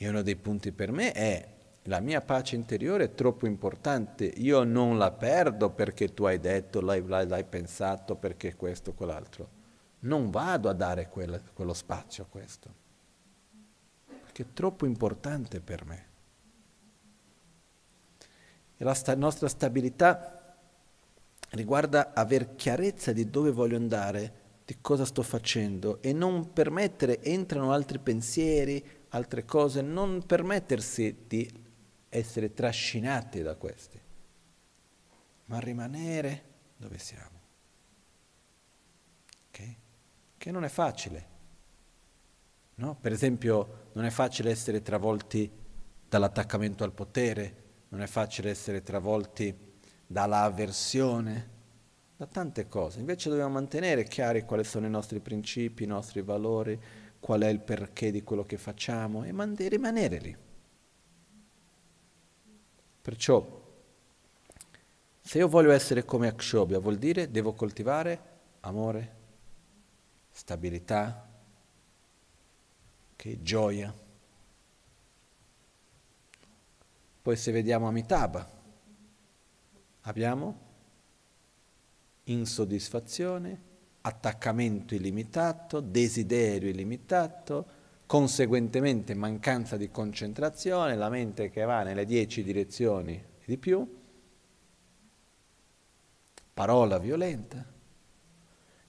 E uno dei punti per me è la mia pace interiore è troppo importante, io non la perdo perché tu hai detto, l'hai, l'hai, l'hai pensato, perché questo quell'altro. Non vado a dare quella, quello spazio a questo, perché è troppo importante per me. E la sta- nostra stabilità riguarda aver chiarezza di dove voglio andare, di cosa sto facendo e non permettere entrano altri pensieri, altre cose, non permettersi di essere trascinati da questi, ma rimanere dove siamo. Okay? Che non è facile, No? Per esempio, non è facile essere travolti dall'attaccamento al potere, non è facile essere travolti dalla avversione, da tante cose. Invece dobbiamo mantenere chiari quali sono i nostri principi, i nostri valori, qual è il perché di quello che facciamo e man- rimanere lì. Perciò, se io voglio essere come Akshobhya, vuol dire devo coltivare amore, stabilità, che gioia. Poi se vediamo Amitabha, abbiamo insoddisfazione, attaccamento illimitato, desiderio illimitato, conseguentemente mancanza di concentrazione, la mente che va nelle dieci direzioni e di più, parola violenta,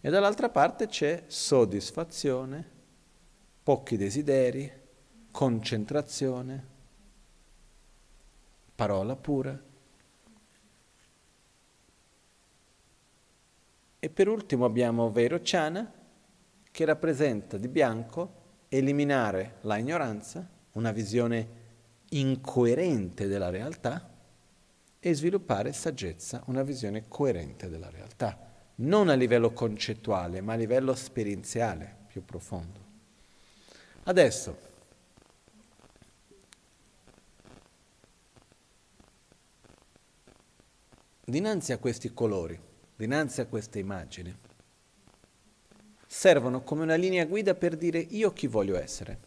e dall'altra parte c'è soddisfazione, pochi desideri, concentrazione, parola pura. E per ultimo abbiamo Vairochana, che rappresenta di bianco eliminare la ignoranza, una visione incoerente della realtà, e sviluppare saggezza, una visione coerente della realtà, non a livello concettuale, ma a livello esperienziale più profondo. Adesso, dinanzi a questi colori, dinanzi a queste immagini, servono come una linea guida per dire io chi voglio essere,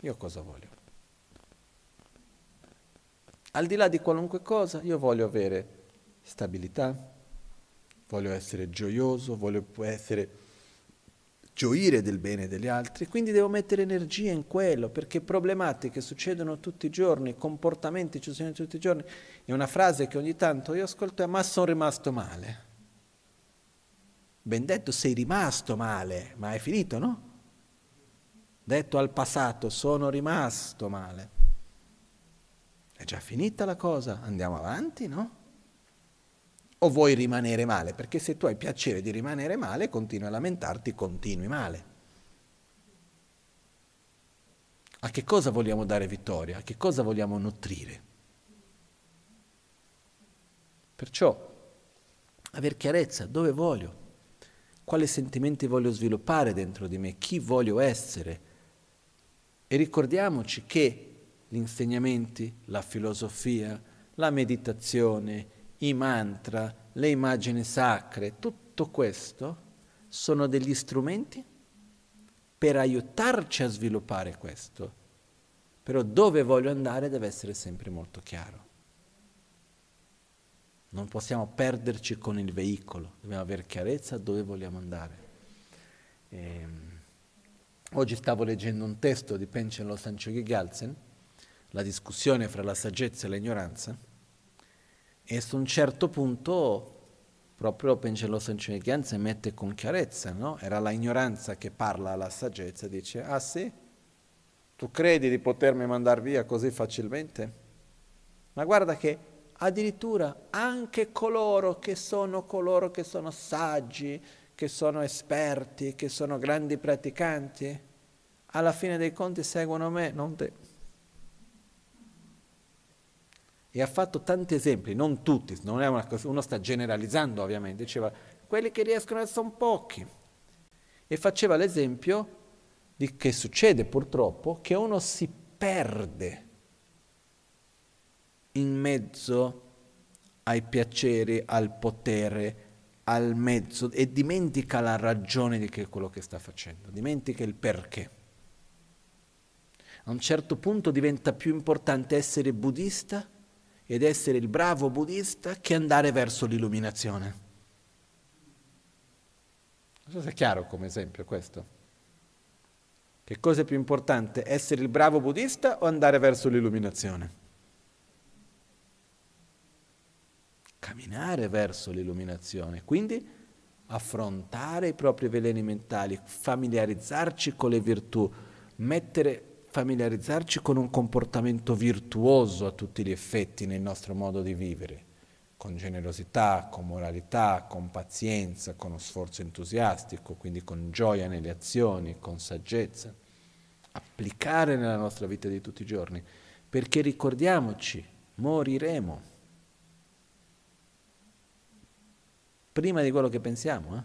io cosa voglio. Al di là di qualunque cosa, io voglio avere stabilità, voglio essere gioioso, voglio essere gioire del bene degli altri, quindi devo mettere energia in quello, perché problematiche succedono tutti i giorni, comportamenti succedono tutti i giorni. È una frase che ogni tanto io ascolto, ma sono rimasto male. Ben detto, sei rimasto male, ma è finito, no? Detto al passato, sono rimasto male. È già finita la cosa, andiamo avanti, no? O vuoi rimanere male? Perché se tu hai piacere di rimanere male, continui a lamentarti, continui male. A che cosa vogliamo dare vittoria? A che cosa vogliamo nutrire? Perciò, aver chiarezza, dove voglio? Quali sentimenti voglio sviluppare dentro di me? Chi voglio essere? E ricordiamoci che gli insegnamenti, la filosofia, la meditazione, i mantra, le immagini sacre, tutto questo sono degli strumenti per aiutarci a sviluppare questo. Però dove voglio andare deve essere sempre molto chiaro. Non possiamo perderci con il veicolo, dobbiamo avere chiarezza dove vogliamo andare. E, ehm, oggi stavo leggendo un testo di Penchen Lo Sanchoghi Galsen, la discussione fra la saggezza e l'ignoranza, e su un certo punto proprio Pencello Sancinichianza mette con chiarezza, no? Era la ignoranza che parla alla saggezza, dice, ah sì? Tu credi di potermi mandare via così facilmente? Ma guarda che addirittura anche coloro che sono coloro che sono saggi, che sono esperti, che sono grandi praticanti, alla fine dei conti seguono me, non te e ha fatto tanti esempi, non tutti, non una uno sta generalizzando ovviamente, diceva quelli che riescono sono pochi e faceva l'esempio di che succede purtroppo che uno si perde in mezzo ai piaceri, al potere, al mezzo e dimentica la ragione di che quello che sta facendo, dimentica il perché. A un certo punto diventa più importante essere buddista ed essere il bravo buddista che andare verso l'illuminazione. Non so se è chiaro come esempio questo. Che cosa è più importante, essere il bravo buddista o andare verso l'illuminazione? Camminare verso l'illuminazione, quindi affrontare i propri veleni mentali, familiarizzarci con le virtù, mettere familiarizzarci con un comportamento virtuoso a tutti gli effetti nel nostro modo di vivere, con generosità, con moralità, con pazienza, con uno sforzo entusiastico, quindi con gioia nelle azioni, con saggezza. Applicare nella nostra vita di tutti i giorni, perché ricordiamoci, moriremo. Prima di quello che pensiamo. Eh?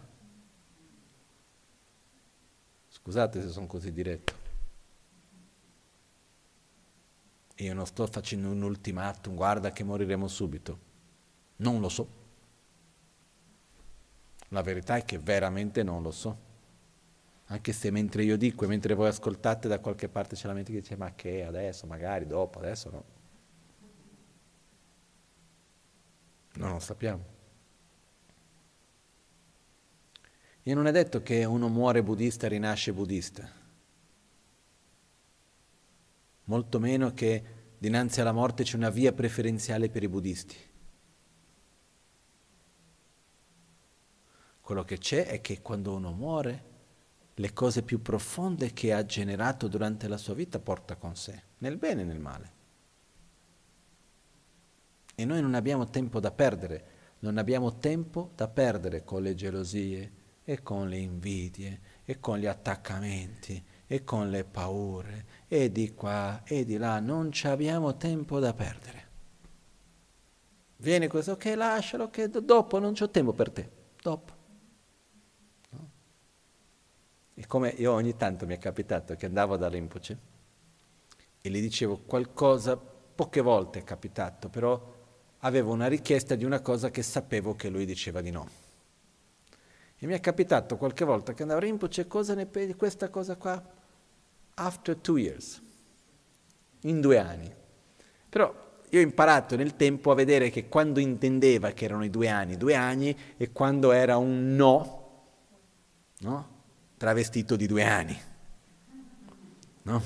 Scusate se sono così diretto. Io non sto facendo un ultimatum, guarda che moriremo subito. Non lo so. La verità è che veramente non lo so. Anche se mentre io dico e mentre voi ascoltate da qualche parte c'è la mente che dice ma che adesso, magari dopo, adesso no. Non lo sappiamo. E non è detto che uno muore buddista e rinasce buddista. Molto meno che dinanzi alla morte c'è una via preferenziale per i buddisti. Quello che c'è è che quando uno muore, le cose più profonde che ha generato durante la sua vita porta con sé, nel bene e nel male. E noi non abbiamo tempo da perdere, non abbiamo tempo da perdere con le gelosie e con le invidie e con gli attaccamenti e con le paure e di qua e di là, non abbiamo tempo da perdere. Viene questo, ok, lascialo, che dopo non c'ho tempo per te, dopo. E come io ogni tanto mi è capitato che andavo da Rinpoche e gli dicevo qualcosa, poche volte è capitato, però avevo una richiesta di una cosa che sapevo che lui diceva di no. E mi è capitato qualche volta che andavo a Rinpoche, cosa ne pensi di questa cosa qua? After two years, in due anni. Però io ho imparato nel tempo a vedere che quando intendeva che erano i due anni, due anni, e quando era un no, no? travestito di due anni. No?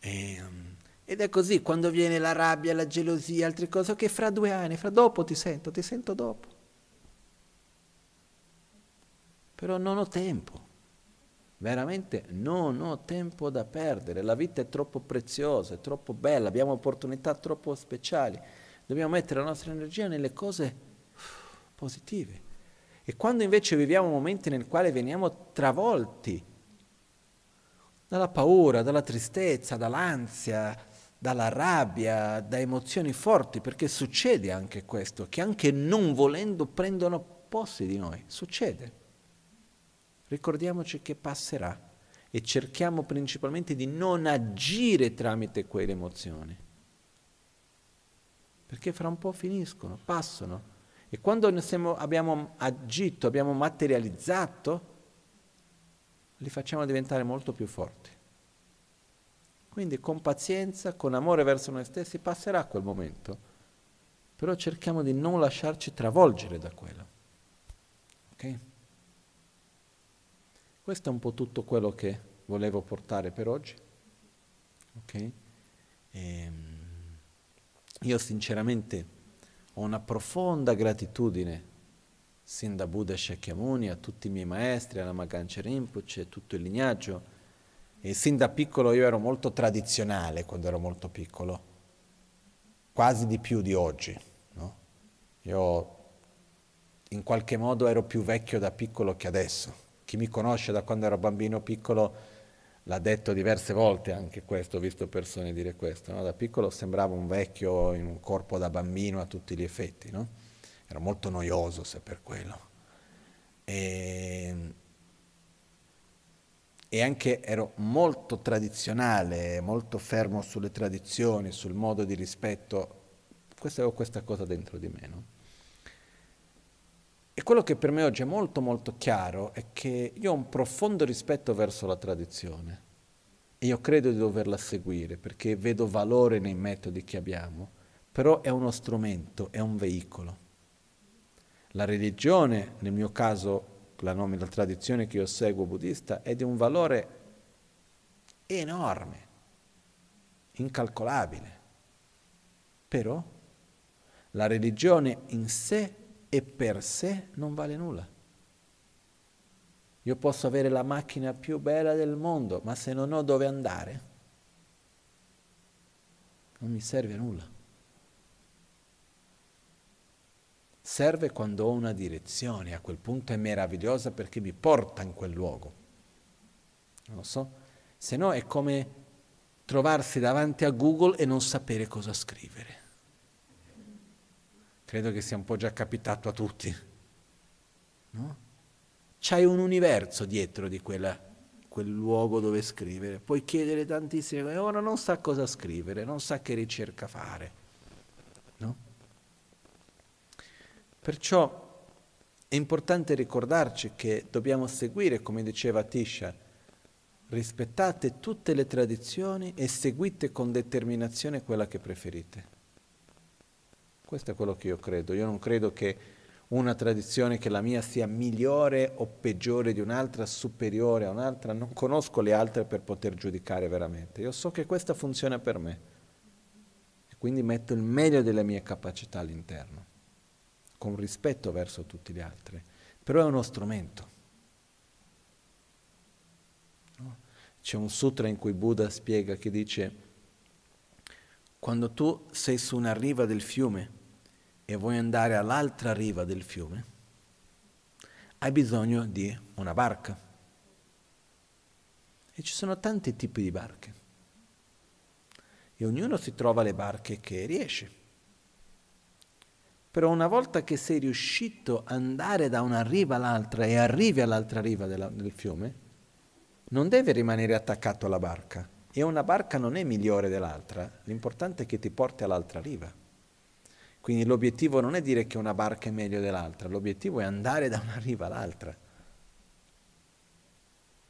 E, um, ed è così, quando viene la rabbia, la gelosia, altre cose, che fra due anni, fra dopo ti sento, ti sento dopo. Però non ho tempo, veramente non ho tempo da perdere, la vita è troppo preziosa, è troppo bella, abbiamo opportunità troppo speciali, dobbiamo mettere la nostra energia nelle cose positive. E quando invece viviamo momenti nel quali veniamo travolti dalla paura, dalla tristezza, dall'ansia, dalla rabbia, da emozioni forti, perché succede anche questo, che anche non volendo prendono posti di noi, succede. Ricordiamoci che passerà e cerchiamo principalmente di non agire tramite quelle emozioni, perché fra un po' finiscono, passano e quando siamo, abbiamo agito, abbiamo materializzato, li facciamo diventare molto più forti. Quindi con pazienza, con amore verso noi stessi, passerà quel momento, però cerchiamo di non lasciarci travolgere da quello. Ok? Questo è un po' tutto quello che volevo portare per oggi. Ok? E, ehm, io sinceramente ho una profonda gratitudine sin da Buddha Shakyamuni a tutti i miei maestri, alla Magancia Rinpoche, a tutto il lignaggio. E sin da piccolo io ero molto tradizionale quando ero molto piccolo, quasi di più di oggi. No? Io in qualche modo ero più vecchio da piccolo che adesso. Chi mi conosce da quando ero bambino piccolo l'ha detto diverse volte anche questo, ho visto persone dire questo, no? da piccolo sembrava un vecchio in un corpo da bambino a tutti gli effetti, no? era molto noioso se per quello. E, e anche ero molto tradizionale, molto fermo sulle tradizioni, sul modo di rispetto, questa, avevo questa cosa dentro di me. No? E quello che per me oggi è molto molto chiaro è che io ho un profondo rispetto verso la tradizione e io credo di doverla seguire perché vedo valore nei metodi che abbiamo, però è uno strumento, è un veicolo. La religione, nel mio caso la, nome, tradizione che io seguo buddista, è di un valore enorme, incalcolabile. Però la religione in sé e per sé non vale nulla. Io posso avere la macchina più bella del mondo, ma se non ho dove andare, non mi serve a nulla. serve quando ho una direzione, a quel punto è meravigliosa perché mi porta in quel luogo. Non lo so, se no è come trovarsi davanti a Google e non sapere cosa scrivere. Credo che sia un po' già capitato a tutti. No? C'hai un universo dietro di quella, quel luogo dove scrivere, puoi chiedere tantissime cose, ora non sa cosa scrivere, non sa che ricerca fare. No? Perciò è importante ricordarci che dobbiamo seguire, come diceva Tisha, rispettate tutte le tradizioni e seguite con determinazione quella che preferite. Questo è quello che io credo. Io non credo che una tradizione che la mia sia migliore o peggiore di un'altra, superiore a un'altra. Non conosco le altre per poter giudicare veramente. Io so che questa funziona per me. E quindi metto il meglio delle mie capacità all'interno, con rispetto verso tutti gli altri. Però è uno strumento. C'è un sutra in cui Buddha spiega che dice, quando tu sei su una riva del fiume e vuoi andare all'altra riva del fiume, hai bisogno di una barca. E ci sono tanti tipi di barche. E ognuno si trova le barche che riesce. Però una volta che sei riuscito ad andare da una riva all'altra e arrivi all'altra riva della, del fiume, non deve rimanere attaccato alla barca. E una barca non è migliore dell'altra, l'importante è che ti porti all'altra riva. Quindi l'obiettivo non è dire che una barca è meglio dell'altra, l'obiettivo è andare da una riva all'altra.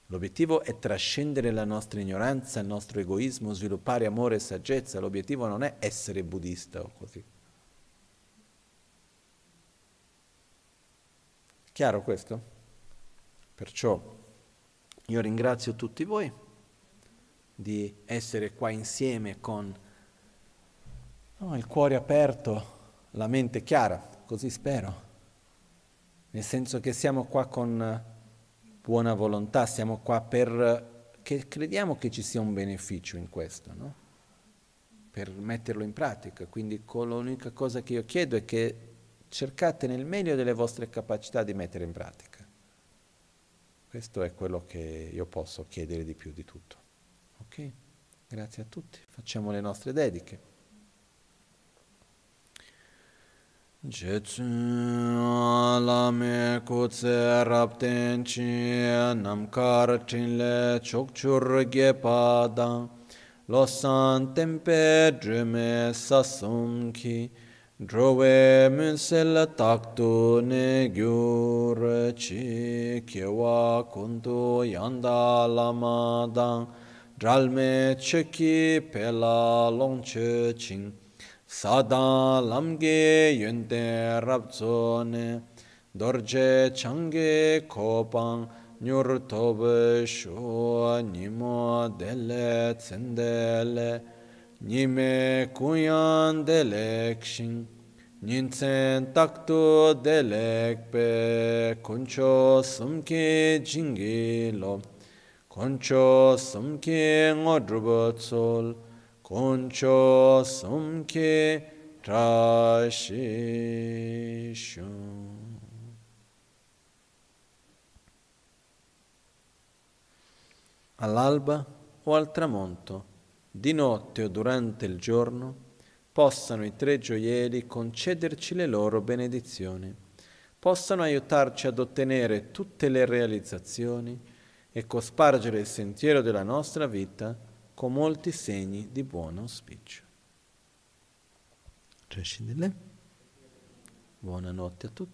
L'obiettivo è trascendere la nostra ignoranza, il nostro egoismo, sviluppare amore e saggezza. L'obiettivo non è essere buddista o così. Chiaro questo? Perciò io ringrazio tutti voi di essere qua insieme con no, il cuore aperto, la mente chiara, così spero. Nel senso che siamo qua con buona volontà, siamo qua per che crediamo che ci sia un beneficio in questo, no? per metterlo in pratica. Quindi l'unica cosa che io chiedo è che cercate nel meglio delle vostre capacità di mettere in pratica. Questo è quello che io posso chiedere di più di tutto. Ok? Grazie a tutti. Facciamo le nostre dediche. Jetsun alame kutse rapten chi namkar chinle chokchur ge padang losan tempe drume sasum ki Drove munsel taktu ne gyur chi kyewa kuntu yanda lama dang dralme cheki pela longche ching sadan lamge yunte rabzo ne dorje change kopang nyur tobe shu nimo dele tsendele nime kuyan delek shin Ninsen taktu delek pe kuncho sumke jingi lo kuncho sumke ngodrubo tsol kuncho sumke trashishu. All'alba o al tramonto, di notte o durante il giorno, possano i tre gioielli concederci le loro benedizioni, possano aiutarci ad ottenere tutte le realizzazioni e cospargere il sentiero della nostra vita con molti segni di buon auspicio. Buonanotte a tutti.